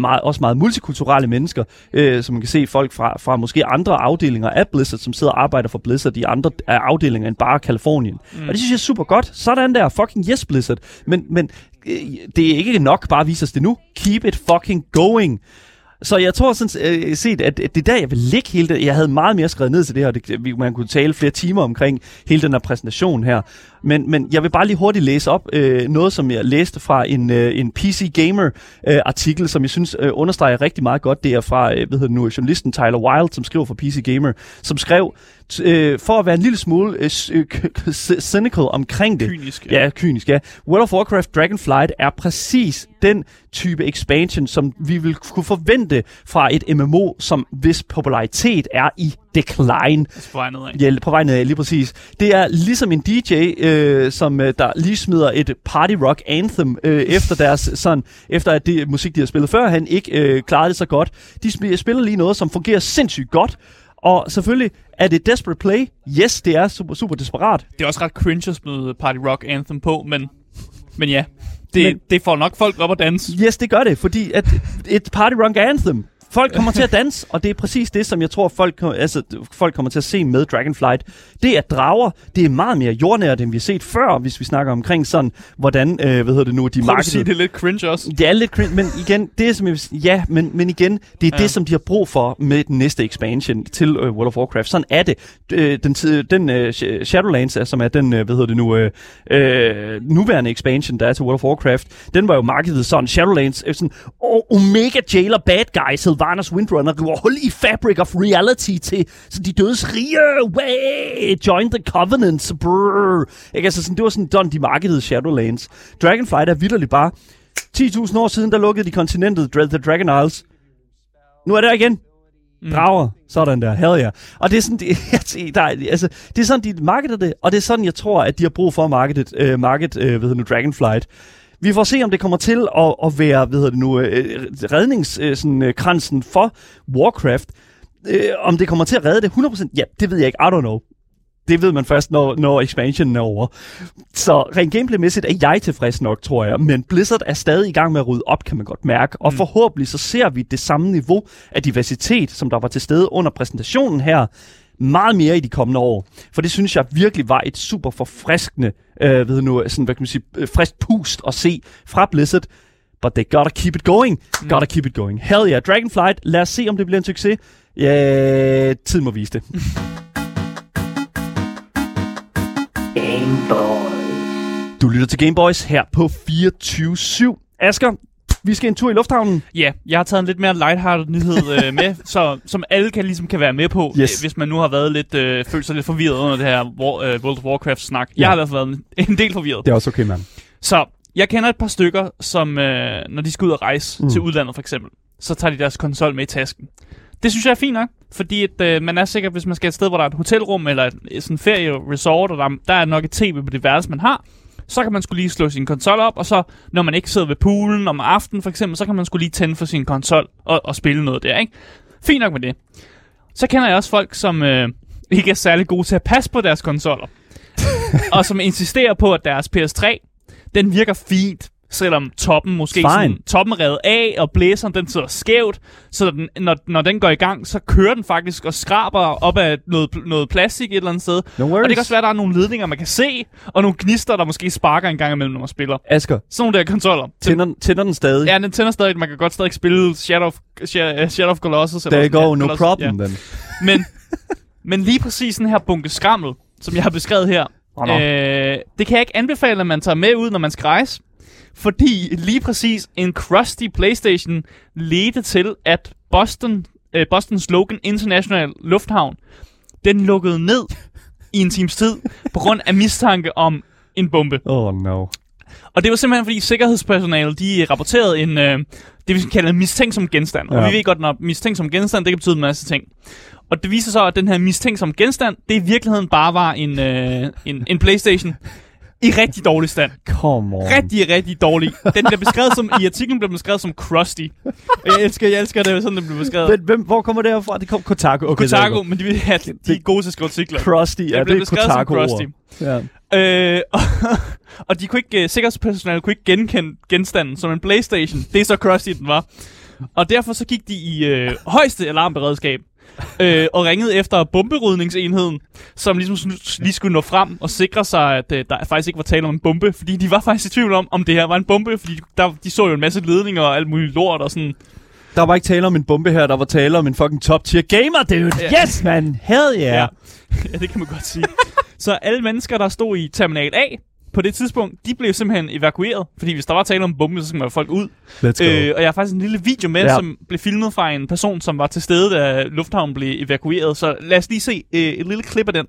meget, også meget multikulturelle mennesker, øh, som man kan se folk fra, fra måske andre afdelinger af Blizzard, som sidder og arbejder for Blizzard i andre øh, afdelinger end bare Kalifornien. Mm. Og det synes jeg er super godt. Sådan der, fucking yes Blizzard. Men, men øh, det er ikke nok bare at vise os det nu. Keep it fucking going. Så jeg tror sådan øh, set, at det er der, jeg vil ligge hele det. Jeg havde meget mere skrevet ned til det her. Det, man kunne tale flere timer omkring hele den her præsentation her. Men, men jeg vil bare lige hurtigt læse op øh, noget, som jeg læste fra en, øh, en PC Gamer øh, artikel, som jeg synes øh, understreger rigtig meget godt. Det er fra øh, hvad hedder nu, journalisten Tyler Wilde, som skriver for PC Gamer, som skrev, øh, for at være en lille smule øh, øh, cynical omkring det. Kynisk, ja. Ja, kynisk, ja. World of Warcraft Dragonflight er præcis den type expansion, som vi vil kunne forvente fra et MMO, som hvis popularitet er i decline. Altså, på vej nedad. Ja, på vej nedad, lige præcis. Det er ligesom en DJ, øh, som øh, der lige smider et party rock anthem øh, efter deres sådan, efter at det musik, de har spillet før, han ikke øh, klarede det så godt. De sp- spiller lige noget, som fungerer sindssygt godt. Og selvfølgelig er det Desperate Play. Yes, det er super, super desperat. Det er også ret cringe at smide Party Rock Anthem på, men, men ja, det, Men- det får nok folk op at danse. Yes, det gør det, fordi at et party rock anthem. Folk kommer til at danse, og det er præcis det, som jeg tror, folk, altså, folk kommer til at se med Dragonflight. Det er drager. Det er meget mere jordnært, end vi har set før, hvis vi snakker omkring sådan, hvordan, øh, hvad hedder det nu, de at sige, markedet. det er lidt cringe også. Det er lidt cringe, men igen, det er som jeg vil ja, men, men igen, det er Ja. det, som de har brug for med den næste expansion til uh, World of Warcraft. Sådan er det. Øh, den den uh, Shadowlands, er, som er den, uh, hvad hedder det nu, uh, uh, nuværende expansion, der er til World of Warcraft, den var jo markedet sådan, Shadowlands, er sådan, oh, Omega Jailer Bad Guy, Sylvanas Windrunner, river hul i Fabric of Reality til så de dødes rige, way, join the Covenant, brrr. Ikke? Altså, sådan, det var sådan, sådan de markedede Shadowlands. Dragonflight er vidderligt bare, 10.000 år siden, der lukkede de kontinentet, Dra- The Dragon Isles. Nu er der igen. Drager. Sådan der. Hell yeah. Og det er sådan, det, jeg der, er- altså, det er sådan, de marketer det, og det er sådan, jeg tror, at de har brug for at markedet, øh, market, øh, hvad hedder nu, Dragonflight. Vi får se, om det kommer til at, at være, hvad hedder det nu, øh, redningskransen øh, sådan, øh, for Warcraft. Om det kommer til at redde det 100%, ja, det ved jeg ikke. I don't know. Det ved man først, når, når expansionen er over. Så rent gameplaymæssigt er jeg tilfreds nok, tror jeg. Men Blizzard er stadig i gang med at rydde op, kan man godt mærke. Og forhåbentlig så ser vi det samme niveau af diversitet, som der var til stede under præsentationen her, meget mere i de kommende år. For det synes jeg virkelig var et super forfriskende, øh, ved nu, sådan, hvad kan man sige, øh, frisk pust at se fra Blizzard. But they gotta keep it going. Gotta keep it going. Hell yeah. Dragonflight, lad os se, om det bliver en succes. Ja, tid må vise det. Game Boys. Du lytter til Gameboys her på 24-7. Asger, vi skal en tur i lufthavnen. Ja, jeg har taget en lidt mere lighthearted nyhed øh, med, så, som alle kan, ligesom kan være med på, Yes. øh, hvis man nu har været lidt, øh, følt sig lidt forvirret under det her War, øh, World of Warcraft-snak. Ja. Jeg har i hvert fald været en, en del forvirret. Det er også okay, mand. Så jeg kender et par stykker, som øh, når de skal ud og rejse Mm. til udlandet for eksempel, så tager de deres konsol med i tasken. Det synes jeg er fint nok, fordi at, øh, man er sikker, hvis man skal et sted, hvor der er et hotelrum eller et, et sådan ferie-resort, og der, der er nok et tv på det værelse, man har, så kan man skulle lige slå sin konsol op, og så når man ikke sidder ved poolen om aftenen for eksempel, så kan man skulle lige tænde for sin konsol og, og spille noget der, ikke? Fint nok med det. Så kender jeg også folk, som øh, ikke er særlig gode til at passe på deres konsoller. og som insisterer på, at deres PS3, den virker fint, selvom toppen måske Fine. sådan, toppen revet af, og blæseren den sidder skævt, så den, når, når den går i gang, så kører den faktisk og skraber op af noget, noget plastik et eller andet sted. No Og det kan også være, at der er nogle ledninger, man kan se, og nogle gnister, der måske sparker en gang imellem, når man spiller. Asger, Sådan nogle der konsoller. tænder, tænder den stadig? Ja, den tænder stadig. Man kan godt stadig spille Shadow of, Shadow Shadow of Colossus. There you go, ja, no Colossus, problem then. Men, men lige præcis den her bunke skrammel, som jeg har beskrevet her, Åh, nå. øh, det kan jeg ikke anbefale, at man tager med ud, når man skal rejse. Fordi lige præcis en crusty Playstation ledte til, at Boston, øh, Boston Logan International Lufthavn, den lukkede ned i en times tid, på grund af mistanke om en bombe. Oh no. Og det var simpelthen, fordi sikkerhedspersonalet, de rapporterede en, øh, det vi kalder en mistænksom genstand. Ja. Og vi ved godt, når mistænksom genstand, det kan betyde en masse ting. Og det viser så, at den her mistænksom genstand, det i virkeligheden bare var en, øh, en, en Playstation i rigtig dårlig stand. Come on. Rigtig, rigtig dårlig. Den bliver beskrevet som, i artiklen bliver beskrevet som crusty. Jeg elsker, jeg elsker det, sådan den bliver beskrevet. Hvem, hvem, hvor kommer det her fra? Det kom Kotaku. Okay, Kotaku, men de, ja, de er gode til at skrive artikler. Crusty, ja, det blev er kotaku crusty. Ja. Øh, og, og de kunne ikke, uh, sikkerhedspersonalet kunne ikke genkende genstanden som en Playstation. Det er så crusty, den var. Og derfor så gik de i øh, højeste alarmberedskab øh, og ringede efter bomberydningsenheden, som ligesom lige skulle nå frem og sikre sig, at øh, der faktisk ikke var tale om en bombe. Fordi de var faktisk i tvivl om, om det her var en bombe, fordi der, de så jo en masse ledninger og alt muligt lort og sådan. Der var ikke tale om en bombe her, der var tale om en fucking top tier gamer, dude. Ja. Yes, man. Hell yeah. Ja. ja, det kan man godt sige. så alle mennesker, der stod i Terminal A på det tidspunkt, de blev simpelthen evakueret. Fordi hvis der var tale om bombe, så skulle man have folk ud. Let's go. Øh, og jeg har faktisk en lille video med, ja. som blev filmet fra en person, som var til stede, da lufthavnen blev evakueret. Så lad os lige se øh, et lille klip af den.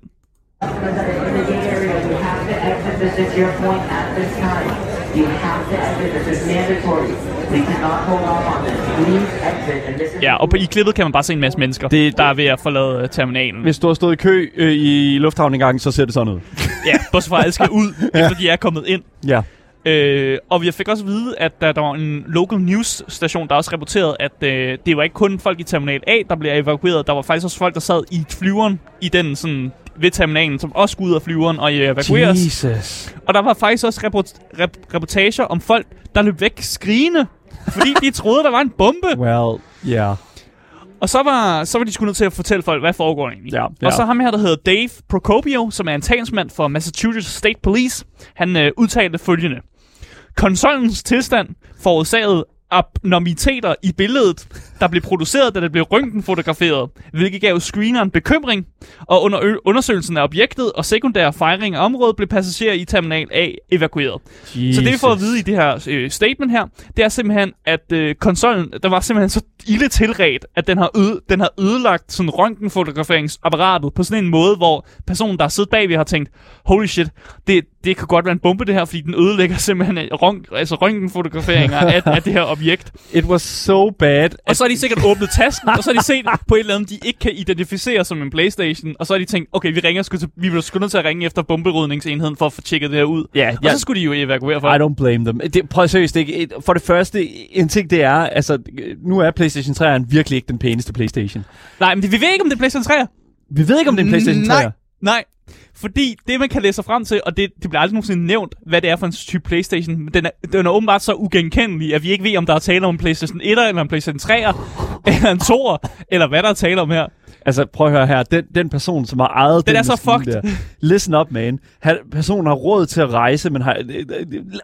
You have to exit this is mandatory. We cannot hold off on this. Please exit. And this is Ja, og på, i klippet kan man bare se en masse mennesker, Det- det, der er ved at forlade øh, terminalen. Hvis du har stået i kø øh, i lufthavnen engang, så ser det sådan ud. Ja, bortset fra at alle skal ud, efter de er kommet ind. Ja. Øh, og vi fik også at vide, at der, der var en local news station, der også rapporterede, at øh, det var ikke kun folk i Terminal A, der blev evakueret. Der var faktisk også folk, der sad i flyveren i den sådan ved terminalen, som også skulle ud af flyveren og evakueres. Jesus. Og der var faktisk også report- rep- reportager om folk, der løb væk skrigende, fordi de troede, der var en bombe. Well, yeah. Og så var, så var de sgu nødt til at fortælle folk, hvad foregår egentlig. Ja, ja. Og så ham her, der hedder Dave Procopio, som er en talsmand for Massachusetts State Police. Han øh, udtalte følgende. Konsolens tilstand forårsagede abnormiteter i billedet, der blev produceret, da det blev røntgenfotograferet, hvilket gav screeneren bekymring, og under undersøgelsen af objektet og sekundær fejring af området blev passagerer i terminal A evakueret. Jesus. Så det vi får at vide i det her øh, statement her, det er simpelthen, at øh, konsollen, der var simpelthen så ille tilret, at den har, øde, den har ødelagt sådan røntgenfotograferingsapparatet på sådan en måde, hvor personen, der har siddet bagved, har tænkt, holy shit, det, det kan godt være en bombe det her, fordi den ødelægger simpelthen altså røntgenfotograferinger af, af det her objekt. It was so bad. Og så de sikkert åbnet tasken, og så har de set på et eller andet, de ikke kan identificere som en Playstation, og så har de tænkt, okay, vi ringer sgu til, vi bliver sgu nødt til at ringe efter bomberydningsenheden for at få tjekket det her ud. Ja, Og ja. så skulle de jo evakuere for I don't blame them. Det, prøv seriøst, er ikke- for det første, en ting det er, altså, nu er PlayStation 3'eren virkelig ikke den pæneste PlayStation. Nej, men vi ved ikke, om det er PlayStation 3. Vi ved ikke, om det er en PlayStation 3'er. Nej, nej. Fordi det, man kan læse sig frem til, og det, det bliver aldrig nogensinde nævnt, hvad det er for en type Playstation, men den er, den er åbenbart så ugenkendelig, at vi ikke ved, om der er tale om en Playstation 1, eller en Playstation 3, eller en 2, eller hvad der er tale om her. Altså, prøv at høre her. Den, den person, som har ejet Den den er så fucked. Der, listen up, man. Han, personen har råd til at rejse, men har...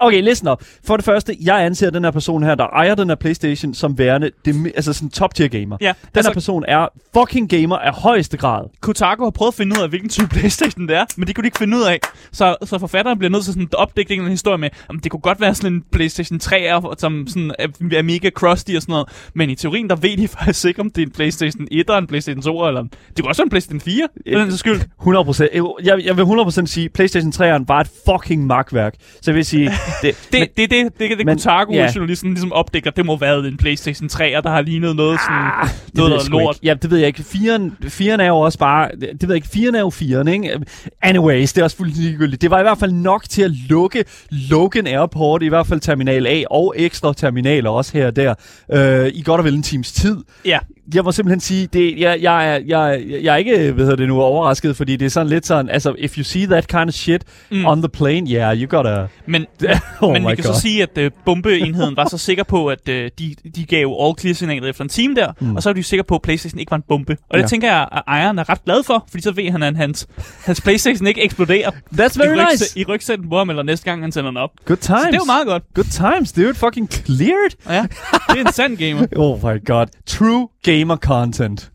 Okay, listen up. For det første, jeg anser den her person her, der ejer den her Playstation, som værende det, altså sådan top tier gamer. Ja, Den altså- her person er fucking gamer af højeste grad. Kotaku har prøvet at finde ud af, hvilken type Playstation det er, men det kunne de ikke finde ud af. Så, så forfatteren bliver nødt til sådan at opdække en historie med, om det kunne godt være sådan en Playstation 3, er, som sådan er, er mega crusty og sådan noget. Men i teorien, der ved de faktisk ikke, om det er en Playstation 1 eller en Playstation 2, eller det kunne også være en Playstation 4, for den skyld. 100 procent. Jeg, jeg vil 100 procent sige, PlayStation 3'eren var et fucking magtværk. Så jeg vil sige... Det, Det, det, det, det, det, det men- ja. Kotaku-journalisten ligesom opdækker, det må være en Playstation 3, der har lignet noget sådan, Ah, noget, sgu lort. Ikke. Ja, det ved jeg ikke. Firen, firen er jo også bare... Det, det ved jeg ikke. Firen er jo firen, ikke? Anyways, det er også fuldstændig ligegyldigt. Det var i hvert fald nok til at lukke Logan Airport, i hvert fald Terminal A, og ekstra terminaler også her og der, øh, i godt og vel en times tid. Ja, Jeg må simpelthen sige, det, jeg, jeg, er, jeg, jeg er ikke hedder det nu, overrasket, fordi det er sådan lidt sådan, altså, if you see that kind of shit mm. on the plane, yeah, you gotta... men, Oh men vi kan God. så sige, at uh, bombeenheden var så sikker på, at uh, de, de gav all clear signalet efter en time der, mm. og så er de sikre på, at Playstation ikke var en bombe. Og det Ja. tænker jeg, at ejeren er ret glad for, fordi så ved han, at hans, hans Playstation ikke eksploderer That's i, very rygsæ- nice. i rygsætten på ham, eller næste gang han sender den op. Good times. Så det var meget godt. Good times, dude. Fucking cleared. Ja, det er en sand gamer. Oh my god. True gamer content.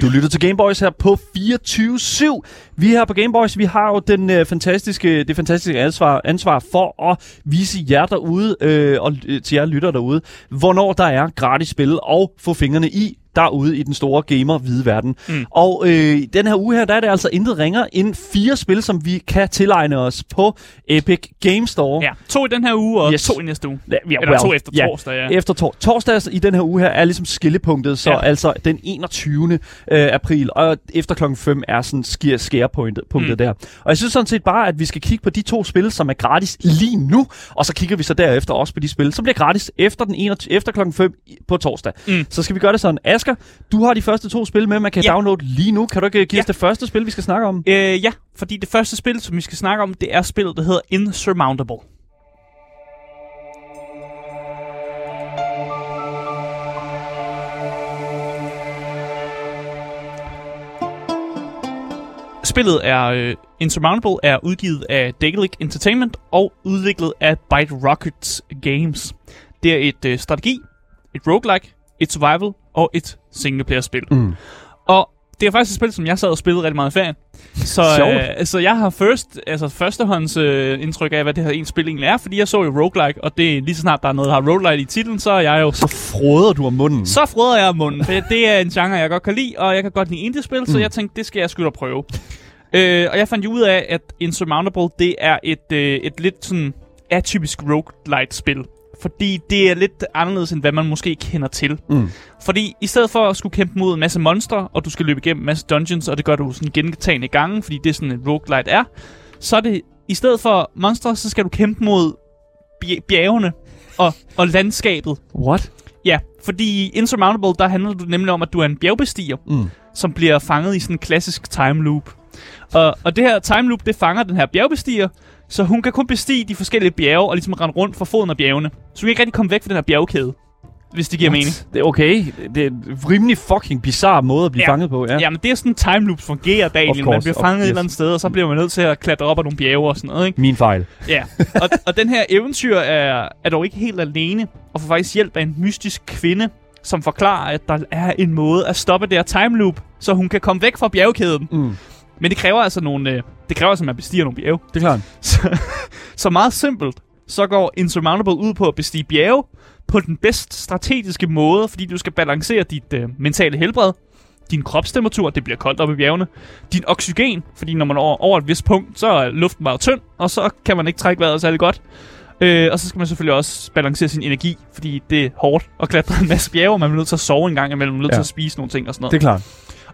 Du lytter til Gameboys her på 24-7. Vi her på Gameboys, vi har jo den øh, fantastiske, det fantastiske ansvar, ansvar for at vise jer derude, øh, og øh, til jer lytter derude, hvornår der er gratis spil, og få fingrene i derude i den store gamer-hvide verden. Mm. Og øh, den her uge her, der er det altså intet ringer end fire spil, som vi kan tilegne os på Epic Game Store. Ja, to i den her uge, og Yes. to i næste uge. Ja, Eller to efter torsdag, ja. Efter tor- torsdag i den her uge her er ligesom skillepunktet, så Ja. altså den 21. Øh, april, og efter klokken 5 er sådan sker skærepunktet punktet Mm. der. Og jeg synes sådan set bare, at vi skal kigge på de to spil, som er gratis lige nu, og så kigger vi så derefter også på de spil, som bliver gratis efter, den 21, efter klokken 5 i- på torsdag. Mm. Så skal vi gøre det sådan. Asger, du har de første to spil med, man kan Ja. downloade lige nu. Kan du ikke give Ja. os det første spil, vi skal snakke om? Øh, ja, fordi det første spil, som vi skal snakke om, det er spillet, der hedder Insurmountable. Spillet er øh, Insurmountable er udgivet af Daedalic Entertainment og udviklet af Byte Rockets Games. Det er et øh, strategi, et roguelike, et survival og et singleplayer-spil. Mm. Og det er faktisk et spil, som jeg sad og spillede rigtig meget i ferien. Så, øh, så jeg har first, altså førstehånds øh, indtryk af, hvad det her en spil egentlig er, fordi jeg så jo roguelike, og det er lige så snart der er noget, der har roguelike i titlen, så er jeg jo Så froder du om munden. så froder jeg om munden. For det er en genre, jeg godt kan lide, og jeg kan godt lide indie-spil, mm. så jeg tænkte, det skal jeg da prøve. Øh, og jeg fandt jo ud af, at Insurmountable, det er et, øh, et lidt sådan atypisk roguelite-spil. Fordi det er lidt anderledes, end hvad man måske kender til. Mm. Fordi i stedet for at skulle kæmpe mod en masse monstre, og du skal løbe igennem en masse dungeons, og det gør du sådan gentagende gange, fordi det er sådan en roguelite er, så er det i stedet for monstre, så skal du kæmpe mod bj- bjergene og, og landskabet. What? Ja, fordi i Insurmountable, der handler det nemlig om, at du er en bjergbestiger, Mm. som bliver fanget i sådan en klassisk time loop. Og, og det her time loop, det fanger den her bjergbestiger, så hun kan kun bestige de forskellige bjerge og ligesom rende rundt for foden af bjergene. Så hun kan ikke rigtig komme væk fra den her bjergkæde, hvis det giver mening. Det er okay. Det er en rimelig fucking bizarre måde at blive Ja. fanget på. Ja. Ja, men det er sådan time loops fungerer, Daniel. Man bliver fanget et eller andet sted, og så bliver man nødt til at klatre op ad nogle bjerge og sådan noget, ikke? Min fejl. Ja. og, og den her eventyr er, er dog ikke helt alene, og får faktisk hjælp af en mystisk kvinde, som forklarer, at der er en måde at stoppe det her time loop, så hun kan komme væk fra bjergkæden. Mm. Men det kræver altså nogle, øh, det kræver altså, at man bestiger nogle bjerge. Det er klart. Så, så meget simpelt, så går Insurmountable ud på at bestige bjerge på den bedst strategiske måde, fordi du skal balancere dit øh, mentale helbred, din kropstemperatur, det bliver koldt op i bjergene, din oxygen, fordi når man er over, over et vist punkt, så er luften meget tynd, og så kan man ikke trække vejret særlig godt. Øh, og så skal man selvfølgelig også balancere sin energi, fordi det er hårdt at klatre en masse bjerge, og man er nødt til at sove en gang imellem, man er nødt Ja. til at spise nogle ting og sådan noget. Det er klart.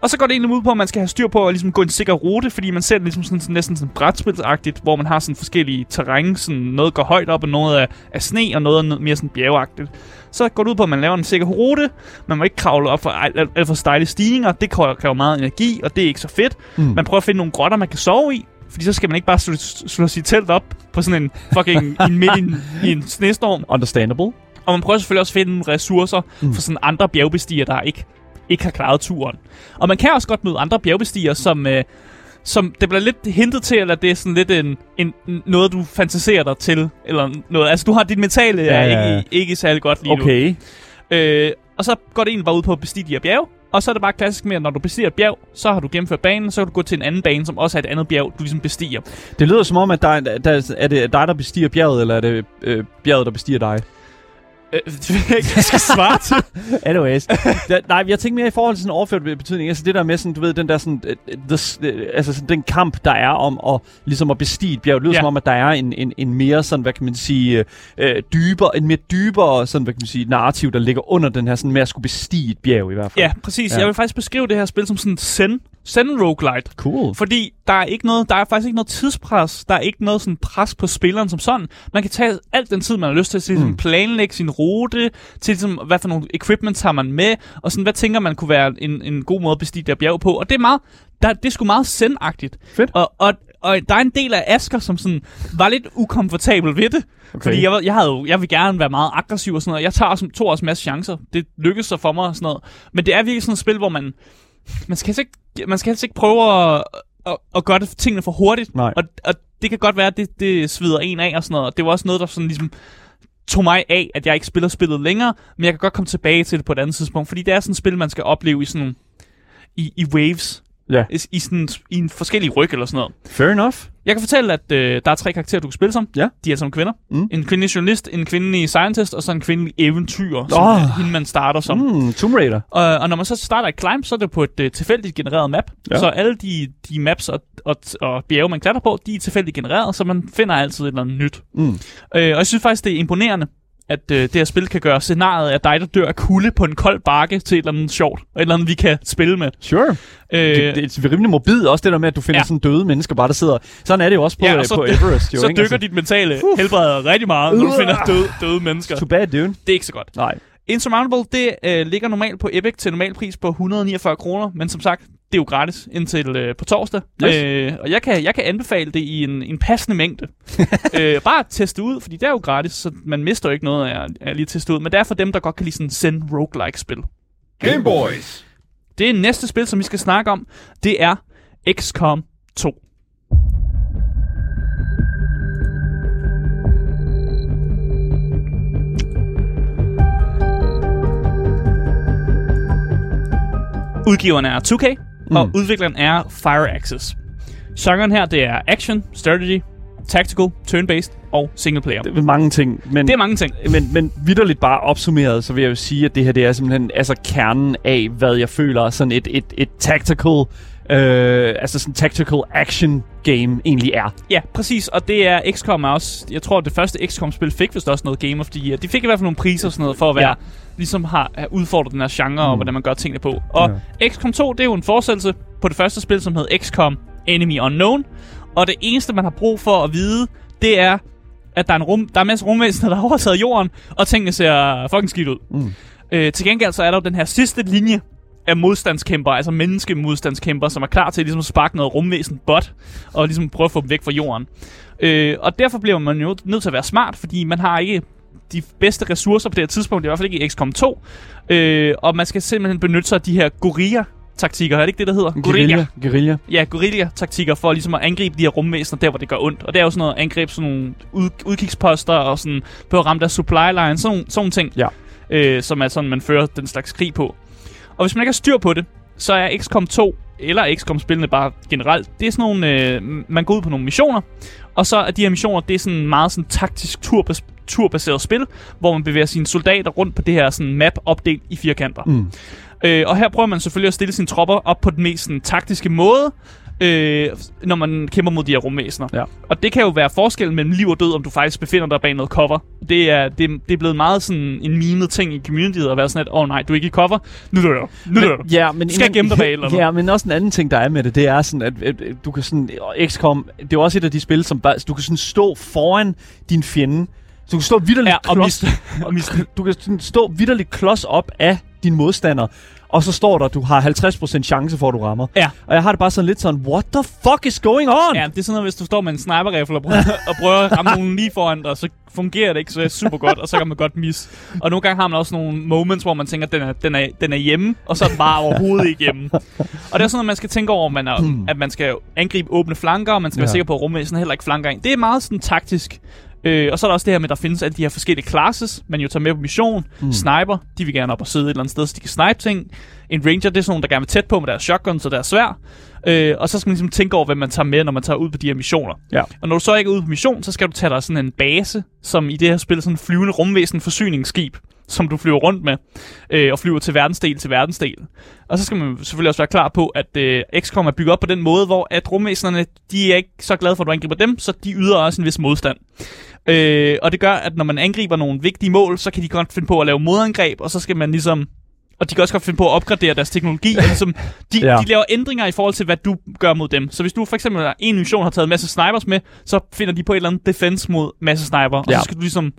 Og så går det egentlig ud på, at man skal have styr på at ligesom gå en sikker rute, fordi man ser det ligesom sådan, sådan næsten sådan brætspilsagtigt, hvor man har sådan forskellige terræn, sådan noget går højt op, og noget er, er sne, og noget er mere sådan bjergagtigt. Så går det ud på, at man laver en sikker rute, man må ikke kravle op for alt, alt for stejle stigninger, det kræver, meget energi, og det er ikke så fedt. Mm. Man prøver at finde nogle grotter, man kan sove i, Fordi så skal man ikke bare slå, slå sit telt op på sådan en fucking en midt i en, i en snestorm. Understandable. Og man prøver selvfølgelig også at finde ressourcer mm. for sådan andre bjergbestigere, der ikke, ikke har klaret turen. Og man kan også godt møde andre bjergbestigere, som, øh, som det bliver lidt hintet til, eller det er sådan lidt en, en, noget, du fantaserer dig til. Eller noget. Altså, du har dit mentale Ja, ja. Ikke, ikke særlig godt lige nu. Okay. Øh, og så går det egentlig bare ud på at bestige de her bjerge. Og så er det bare klassisk med, at når du bestiger et bjerg, så har du gennemført banen, så kan du gå til en anden bane, som også er et andet bjerg, du ligesom bestiger. Det lyder som om, at der, er- der, er det dig, der bestiger bjerget, eller er det øh, bjerget, der bestiger dig? Øh, det ved jeg ikke, jeg skal svare til. Anyways. da, nej, jeg tænker mere i forhold til sådan overført betydning. Altså det der med sådan, du ved, den der sådan, øh, the, øh, altså sådan, den kamp, der er om at, ligesom at bestige et bjerg. Det lyder Ja. som om, at der er en, en, en mere sådan, hvad kan man sige, øh, dybere, en mere dybere sådan, hvad kan man sige, narrativ, der ligger under den her sådan med at skulle bestige et bjerg i hvert fald. Ja, præcis. Ja. Jeg vil faktisk beskrive det her spil som sådan en zen, zen roguelite. Cool. Fordi der er ikke noget, der er faktisk ikke noget tidspres, der er ikke noget sådan pres på spilleren som sådan. Man kan tage alt den tid, man har lyst til, til Mm. planlægge sin rute, til ligesom, hvad for nogle equipment har man med, og sådan, hvad tænker man kunne være en, en god måde at bestige der bjerg på. Og det er meget, der, det er sgu meget zen-agtigt. Fedt. Og, og, og der er en del af Asker, som sådan var lidt ukomfortabel ved det. Okay. Fordi jeg, jeg, havde jo, jeg vil gerne være meget aggressiv og sådan noget. Jeg tager tog også en masse chancer. Det lykkedes så for mig og sådan noget. Men det er virkelig sådan et spil, hvor man... Man skal helst ikke, man skal helst ikke prøve at, at, at gøre det, tingene for hurtigt. Nej. Og, og det kan godt være, at det, det svider en af og sådan noget. Og det var også noget, der sådan ligesom tog mig af, at jeg ikke spiller spillet længere. Men jeg kan godt komme tilbage til det på et andet tidspunkt. Fordi det er sådan et spil, man skal opleve i sådan i, i waves. Ja. I, i, sådan, I en forskellig ryg eller sådan noget. Fair enough. Jeg kan fortælle, at øh, der er tre karakterer, du kan spille som. Ja. De er som kvinder. Mm. En kvindelig journalist, en kvindelig scientist, og så en kvindelig eventyr, som Åh. er hende, man starter som. Mm, Tomb Raider. Og, og når man så starter et climb, så er det på et øh, tilfældigt genereret map. Ja. Så alle de, de maps og, og, og bjerge, man klatrer på, de er tilfældigt genereret, så man finder altid et eller andet nyt. Mm. Øh, og jeg synes faktisk, det er imponerende, at øh, det her spil kan gøre scenariet af dig, der dør af kulde på en kold bakke, til et eller andet sjovt. Og et eller andet, vi kan spille med. Sure. Øh, Det, det er rimelig morbid også, det der med, at du finder ja. Sådan døde mennesker bare, der sidder... Sådan er det jo også på, Ja, og så på Everest, jo, så ikke? dykker dit mentale helbred rigtig meget, når du finder døde, døde mennesker. Too bad, dude. Det er ikke så godt. Nej. Insurmountable, det øh, ligger normalt på Epic til normal pris på 149 kroner, men som sagt, det er jo gratis indtil øh, på torsdag. Yes. Øh, og jeg kan, jeg kan anbefale det i en, en passende mængde. øh, bare at teste ud, fordi det er jo gratis, så man mister jo ikke noget af, af at lige teste ud. Men det er for dem, der godt kan lide sådan send roguelike spil. Game Boys. Det næste spil, som vi skal snakke om, det er XCOM 2. Udgiveren er 2K, mm. og udvikleren er Fireaxis. Genren her, det er action, strategy, tactical, turn-based og single player. Det er mange ting, men... Det er mange ting. Men, men vidderligt bare opsummeret, så vil jeg jo sige, at det her det er simpelthen altså kernen af, hvad jeg føler er sådan et, et, et tactical, øh, altså sådan tactical action game egentlig er. Ja, præcis. Og det er XCOM også... Jeg tror, det første XCOM-spil fik vist også noget Game of the Year. De fik i hvert fald nogle priser og sådan noget, for at være... Ja. Ligesom har, har udfordret den her genre, mm. og hvordan man gør tingene på. Og ja. XCOM 2, det er jo en fortsættelse på det første spil, som hed XCOM Enemy Unknown. Og det eneste, man har brug for at vide, det er, at der er en, rum, der er en masse rumvæsener, der har overtaget jorden, og tingene ser fucking skidt ud. Mm. Øh, til gengæld så er der jo den her sidste linje af modstandskæmper, altså menneskemodstandskæmper, som er klar til ligesom at sparke noget rumvæsen bot, og ligesom prøve at få dem væk fra jorden. Øh, og derfor bliver man jo nødt til at være smart, fordi man har ikke de bedste ressourcer på det her tidspunkt, i hvert fald ikke i XCOM 2. Øh, og man skal simpelthen benytte sig af de her gorilla taktikker, er det ikke det, der hedder? Guerilla. Guerilla. Ja, guerilla-taktikker for ligesom at angribe de her rumvæsener der, hvor det gør ondt. Og det er jo sådan noget angreb sådan nogle ud, udkigsposter og sådan på at ramme deres supply line, sådan, sådan nogle ting, Ja. øh, som er sådan, man fører den slags krig på. Og hvis man ikke har styr på det, så er XCOM 2, eller XCOM-spillene bare generelt, det er sådan nogle, øh, man går ud på nogle missioner, og så er de her missioner, det er sådan meget sådan taktisk turbas- turbaseret spil, hvor man bevæger sine soldater rundt på det her sådan map opdelt i firkanter. Mm. Øh, og her prøver man selvfølgelig at stille sine tropper op på den mest sådan, taktiske måde, øh, når man kæmper mod de her rumvæsener. Ja. Og det kan jo være forskellen mellem liv og død, om du faktisk befinder dig bag noget cover. Det er, det, det er blevet meget sådan en mimet ting i communityet at være sådan, at åh oh, nej, du er ikke i cover, nu dør du, nu dør du. Ja, men Skal gemme dig bag eller? Ja, men også en anden ting, der er med det, det er sådan, at, at, at du kan sådan... XCOM, det er også et af de spil, som bare... Du kan sådan stå foran din fjende. Så du kan stå vidderligt Ja, og klods, og miste. du kan stå vidderligt klods op af din modstander, og så står der, at du har 50% chance for, at du rammer. Ja. Og jeg har det bare sådan lidt sådan, what the fuck is going on? Ja, det er sådan noget, hvis du står med en sniper-rifle og prøver, og prøver at ramme nogen lige foran dig, så fungerer det ikke så super godt, og så kan man godt miss. Og nogle gange har man også nogle moments, hvor man tænker, at den er, den er, den er hjemme, og så er den bare overhovedet ikke hjemme. Og det er sådan noget, man skal tænke over, man er, at man skal angribe åbne flanker, og man skal være Ja. sikker på, at rumvæsen heller ikke flanker ind. Det er meget sådan taktisk. Øh, og så er der også det her med, at der findes alle de her forskellige classes, man jo tager med på mission. Mm. Sniper, de vil gerne op og sidde et eller andet sted, så de kan snipe ting. En ranger, det er sådan nogle, der gerne vil tæt på med deres shotgun, så der er svær. Øh, og så skal man ligesom tænke over, hvad man tager med, når man tager ud på de her missioner. Ja. Og når du så ikke er ude på mission, så skal du tage dig sådan en base, som i det her spil er sådan en flyvende rumvæsen forsyningsskib, som du flyver rundt med, øh, og flyver til verdensdel til verdensdel. Og så skal man selvfølgelig også være klar på, at øh, XCOM er bygget op på den måde, hvor at rumvæsenerne, de er ikke så glade for, at du angriber dem, så de yder også en vis modstand. Øh, og det gør, at når man angriber nogle vigtige mål, så kan de godt finde på at lave modangreb, og så skal man ligesom... Og de kan også godt finde på at opgradere deres teknologi. og ligesom, de, Ja. de laver ændringer i forhold til, hvad du gør mod dem. Så hvis du for eksempel en mission har taget en masse snipers med, så finder de på et eller andet defense mod masse sniper. Og Ja. så skal du ligesom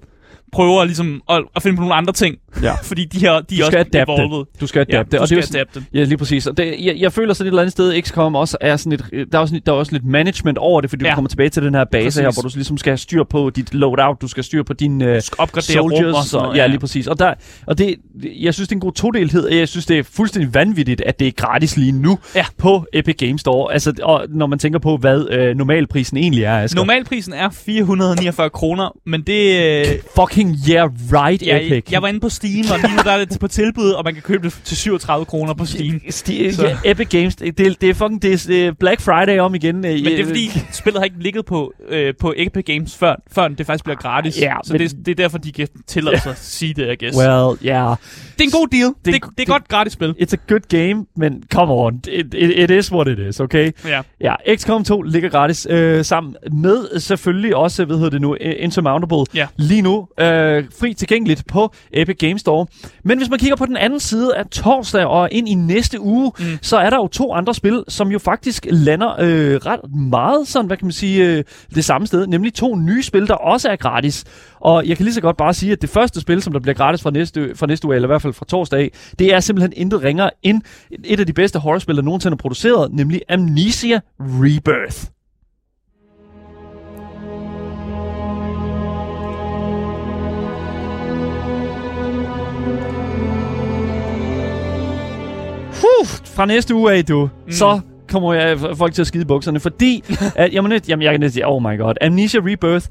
prøver ligesom, at, at finde på nogle andre ting. Ja. Fordi de her, de er også adapte. evolved. Du skal Ja, adapte. du og det skal sådan- adapte. Ja, lige præcis. Og det, jeg, jeg føler sådan et eller andet sted, XCOM også er sådan et, der er også, der er også lidt management over det, fordi ja. Ja. du kommer tilbage til den her base Præcis. her, hvor du ligesom skal have styr på dit loadout, du skal styr på dine uh, skal opgradere rum og soldiers. sådan ja, ja. lige præcis. Og, der, og det, jeg synes, det er en god todelhed, jeg synes, det er fuldstændig vanvittigt, at det er gratis lige nu Ja. på Epic Games Store. Altså, og når man tænker på, hvad øh, normalprisen egentlig er, Asger. Normalprisen er 449 kroner, men det... Øh, Fucking yeah, right, Ja, Epic. jeg, jeg var inde på Steam, og lige nu der er det på tilbud, og man kan købe det til 37 kroner på Steam. Sti- Så- ja, Epic Games, det, det, er fucking det er, øh, Black Friday om igen. øh, Men det er fordi, spillet har ikke ligget på, øh, på Epic Games før, før det faktisk bliver gratis. Ja, så men- det, det er derfor, de kan tillade sig at sige det, I guess. Well, yeah. det er en god deal. Det, det, det er det- et godt gratis spil. It's a good game, men come on. It, it, it is what it is, okay? Ja. Ja, XCOM 2 ligger gratis øh, sammen med selvfølgelig også, hvad hedder det nu, øh, Insurmountable. Ja. Lige nu øh, fri tilgængeligt på Epic Games Store. Men hvis man kigger på den anden side af torsdag og ind i næste uge, mm. så er der jo to andre spil, som jo faktisk lander øh, ret meget sådan, hvad kan man sige, øh, det samme sted. Nemlig to nye spil, der også er gratis. Og jeg kan lige så godt bare sige, at det første spil, som der bliver gratis fra næste, fra næste uge, eller i hvert fald fra torsdag det er simpelthen intet ringere end et af de bedste horrorspil, der nogensinde er produceret, nemlig Amnesia Rebirth. Huh, fra næste uge af, du, mm. så kommer jeg folk til at skide bukserne, fordi, at, jamen, jamen, jeg kan næsten sige, oh my god, Amnesia Rebirth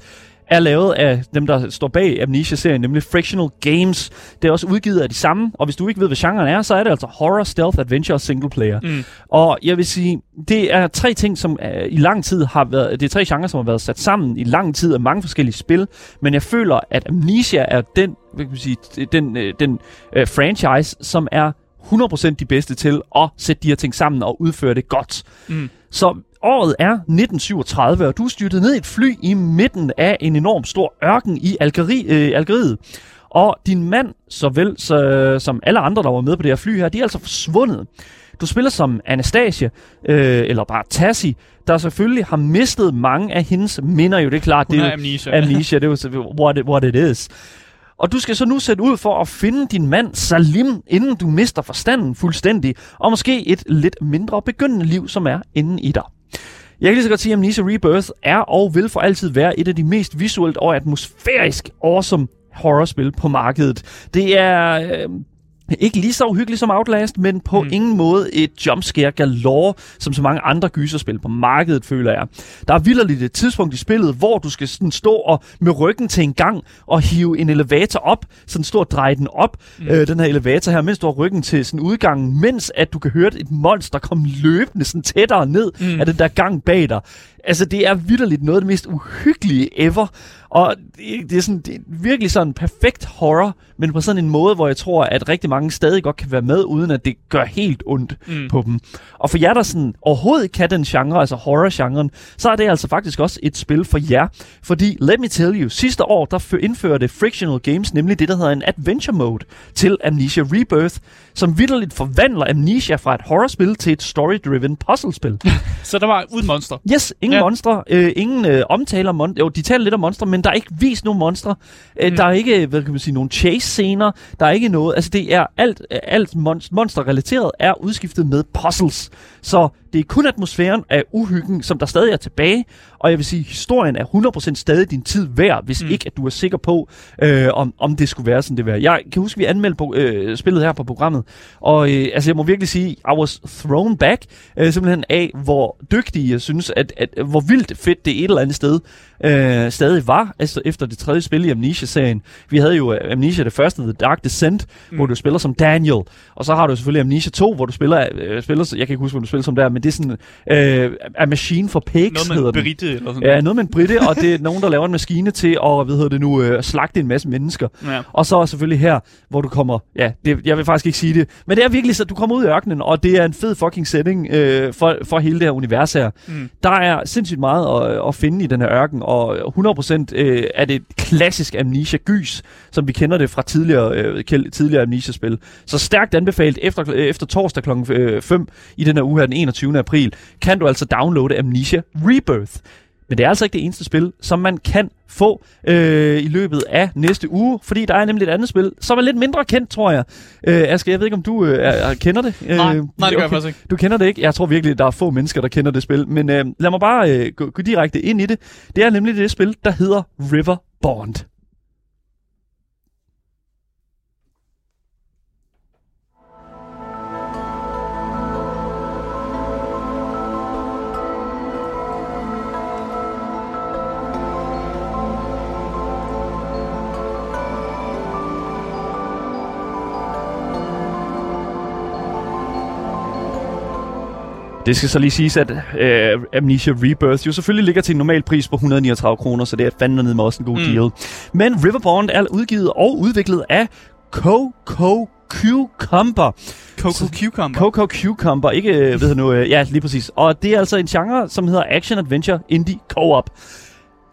er lavet af dem, der står bag Amnesia-serien, nemlig Frictional Games. Det er også udgivet af de samme, og hvis du ikke ved, hvad genren er, så er det altså horror, stealth, adventure og single player. Mm. Og jeg vil sige, det er tre ting, som uh, i lang tid har været, det er tre genrer, som har været sat sammen i lang tid af mange forskellige spil, men jeg føler, at Amnesia er den, hvad kan man sige, den, øh, den uh, franchise, som er 100% de bedste til at sætte de her ting sammen og udføre det godt. Mm. Så året er 1937, og du er styrtet ned i et fly i midten af en enorm stor ørken i Algeri, øh, Algeriet. Og din mand, såvel så, som alle andre, der var med på det her fly her, de er altså forsvundet. Du spiller som Anastasia, øh, eller bare Tassi, der selvfølgelig har mistet mange af hendes minder. Jo, det er klart, Hun det er amnesia. amnesia, det er jo what it, what it is. Og du skal så nu sætte ud for at finde din mand Salim, inden du mister forstanden fuldstændig, og måske et lidt mindre begyndende liv, som er inden i dig. Jeg kan lige så godt sige, at Amnesia Rebirth er og vil for altid være et af de mest visuelt og atmosfærisk awesome horrorspil på markedet. Det er øh, ikke lige så uhyggeligt som Outlast, men på mm. ingen måde et jumpscare galore, som så mange andre gyserspil på markedet, føler jeg. Der er vildt et tidspunkt i spillet, hvor du skal sådan stå og med ryggen til en gang og hive en elevator op, sådan stå og dreje den op, mm. øh, den her elevator her, mens du har ryggen til sådan udgangen, mens at du kan høre et monster komme løbende sådan tættere ned mm. af den der gang bag dig. Altså, det er vidderligt noget af det mest uhyggelige ever. Og det, det, er sådan, det er virkelig sådan perfekt horror, men på sådan en måde, hvor jeg tror, at rigtig mange stadig godt kan være med, uden at det gør helt ondt mm. på dem. Og for jer, der sådan overhovedet kan den genre, altså horror-genren, så er det altså faktisk også et spil for jer. Fordi, let me tell you, sidste år, der fø- indførte Frictional Games nemlig det, der hedder en adventure mode til Amnesia Rebirth, som vidderligt forvandler Amnesia fra et horrorspil til et story-driven puzzlespil. Så der var uden monster. Yes, ingen ja. Ja. monstre, øh, ingen øh, omtaler monstre. Jo, de taler lidt om monstre, men der er ikke vist nogen monstre. Øh, Mm. Der er ikke, hvad kan man sige, nogen chase-scener. Der er ikke noget. Altså, det er alt, alt mon- monster-relateret er udskiftet med puzzles. Så det er kun atmosfæren af uhyggen, som der stadig er tilbage. Og jeg vil sige, historien er 100% stadig din tid værd, hvis mm. ikke at du er sikker på, øh, om, om det skulle være sådan det værd. Jeg kan huske, vi anmeldte på, øh, spillet her på programmet, og øh, altså, jeg må virkelig sige, I was thrown back, øh, simpelthen af, hvor dygtige jeg synes, at, at, hvor vildt fedt det er et eller andet sted øh, stadig var, altså efter det tredje spil i Amnesia-serien. Vi havde jo øh, Amnesia det første, The Dark Descent, mm. hvor du spiller som Daniel, og så har du selvfølgelig Amnesia 2, hvor du spiller, øh, spiller jeg kan ikke huske, hvor du spiller som der, men det er sådan øh, A Machine for Pigs, Noget med hedder en brite eller sådan Ja, noget med en britte, og det er nogen, der laver en maskine til at, hvad hedder det nu, øh, slagte en masse mennesker. Ja. Og så selvfølgelig her, hvor du kommer, ja, det, jeg vil faktisk ikke sige det, men det er virkelig så, du kommer ud i ørkenen, og det er en fed fucking setting øh, for, for hele det her univers her. Mm. Der er sindssygt meget at, at finde i den her ørken, og 100% øh, er det klassisk Amnesia-gys, som vi kender det fra tidligere, øh, tidligere Amnesia-spil. Så stærkt anbefalet efter, øh, efter torsdag kl. 5 øh, i den her uge her, den 21. april, kan du altså downloade Amnesia Rebirth. Men det er altså ikke det eneste spil, som man kan få øh, i løbet af næste uge, fordi der er nemlig et andet spil, som er lidt mindre kendt, tror jeg. Øh, Asger, jeg ved ikke, om du øh, er, er, kender det? Nej, øh, nej, det gør jeg faktisk ikke. Du kender det ikke? Jeg tror virkelig, der er få mennesker, der kender det spil. Men øh, lad mig bare øh, gå, gå direkte ind i det. Det er nemlig det spil, der hedder River Bond. Det skal så lige siges, at øh, Amnesia Rebirth jo selvfølgelig ligger til en normal pris på 139 kroner, så det er fandme ned med også en god mm. Deal. Men Riverbond er udgivet og udviklet af Coco Cucumber. Coco Cucumber. Coco Cucumber, ikke øh, ved jeg nu, øh, ja lige præcis. Og det er altså en genre, som hedder Action Adventure Indie Co-op.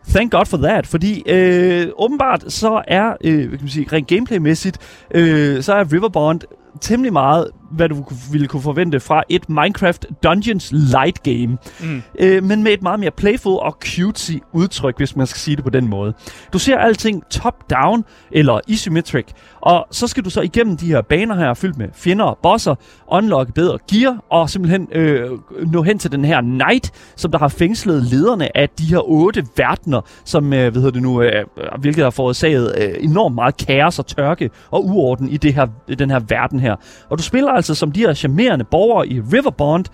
Thank God for that, fordi øh, åbenbart så er, øh, hvad kan man sige, rent gameplaymæssigt, øh, så er Riverbond temmelig meget, hvad du ville kunne forvente fra et Minecraft Dungeons light game. Mm. Øh, men med et meget mere playful og cutesy udtryk, hvis man skal sige det på den måde. Du ser alting top-down eller isometric, og så skal du så igennem de her baner her, fyldt med fjender og bosser, unlock bedre gear, og simpelthen øh, nå hen til den her knight, som der har fængslet lederne af de her otte verdener, som, øh, hvad hedder det nu, øh, hvilket har forårsaget øh, enormt meget kaos og tørke og uorden i det her, den her verden her. Og du spiller altså som de her charmerende borgere i Riverbond,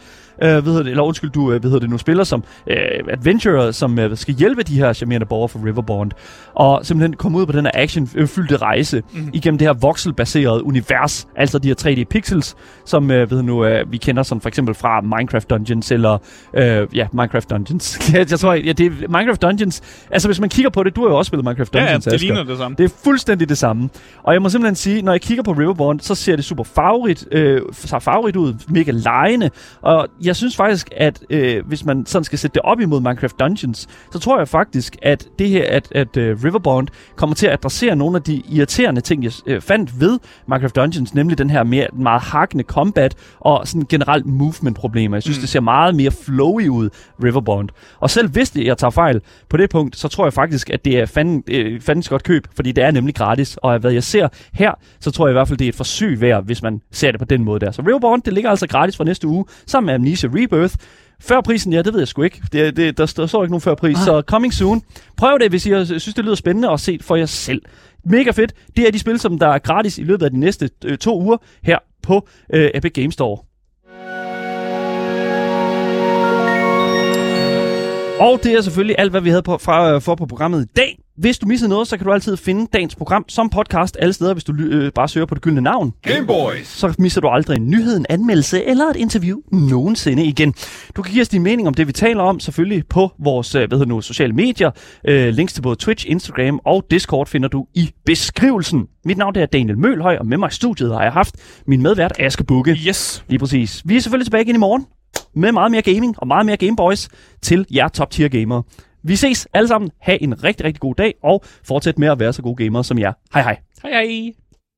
øh, hvad hedder det, eller undskyld, du øh, hvad hedder det nu, spiller som øh, adventurer, som øh, skal hjælpe de her charmerende borgere fra Riverbond, og simpelthen komme ud på den her actionfyldte rejse mm. igennem det her voxelbaserede univers, altså de her 3D pixels, som øh, ved nu, øh, vi kender som for eksempel fra Minecraft Dungeons, eller øh, ja, Minecraft Dungeons. jeg, jeg tror, ja, det er Minecraft Dungeons. Altså, hvis man kigger på det, du har jo også spillet Minecraft Ja, ja, Dungeons, det Asger. ligner det samme. Det er fuldstændig det samme. Og jeg må simpelthen sige, når jeg kigger på Riverbond, så ser det super farverigt, øh, så farverigt ud, mega lejende. Og jeg synes faktisk, at øh, hvis man sådan skal sætte det op imod Minecraft Dungeons, så tror jeg faktisk, at det her, at, at øh, Riverbond kommer til at adressere nogle af de irriterende ting, jeg øh, fandt ved Minecraft Dungeons, nemlig den her mere, meget hakkende combat og sådan generelt movement-problemer. Jeg synes, mm. det ser meget mere flowy ud, Riverbond. Og selv hvis det, jeg tager fejl på det punkt, så tror jeg faktisk, at det er fanden, øh, fandens godt køb, fordi det er nemlig gratis. Og hvad jeg ser her, så tror jeg i hvert fald, det er et forsøg værd, hvis man ser det på den måde der. Så Riverbond, det ligger altså gratis for næste uge, sammen med Amnesia Rebirth. Før prisen, ja, det ved jeg sgu ikke. Det, det, der, der står ikke nogen før pris, ah. så coming soon. Prøv det, hvis I synes, det lyder spændende, og se for jer selv. Mega fedt. Det er de spil, som der er gratis i løbet af de næste øh, to uger her på øh, Epic Games Store. Og det er selvfølgelig alt, hvad vi havde på, fra, øh, for på programmet i dag. Hvis du missede noget, så kan du altid finde dagens program som podcast alle steder, hvis du øh, bare søger på det gyldne navn. Gameboys. Så misser du aldrig en nyhed, en anmeldelse eller et interview nogensinde igen. Du kan give os din mening om det, vi taler om, selvfølgelig på vores øh, hvad hedder nu, sociale medier. Øh, links til både Twitch, Instagram og Discord finder du i beskrivelsen. Mit navn er Daniel Mølhøj, og med mig i studiet har jeg haft min medvært Aske Bukke. Yes. Lige præcis. Vi er selvfølgelig tilbage igen i morgen med meget mere gaming og meget mere Gameboys til jer top tier gamere. Vi ses alle sammen. Ha' en rigtig, rigtig god dag, og fortsæt med at være så gode gamere som jer. Hej hej. Hej hej.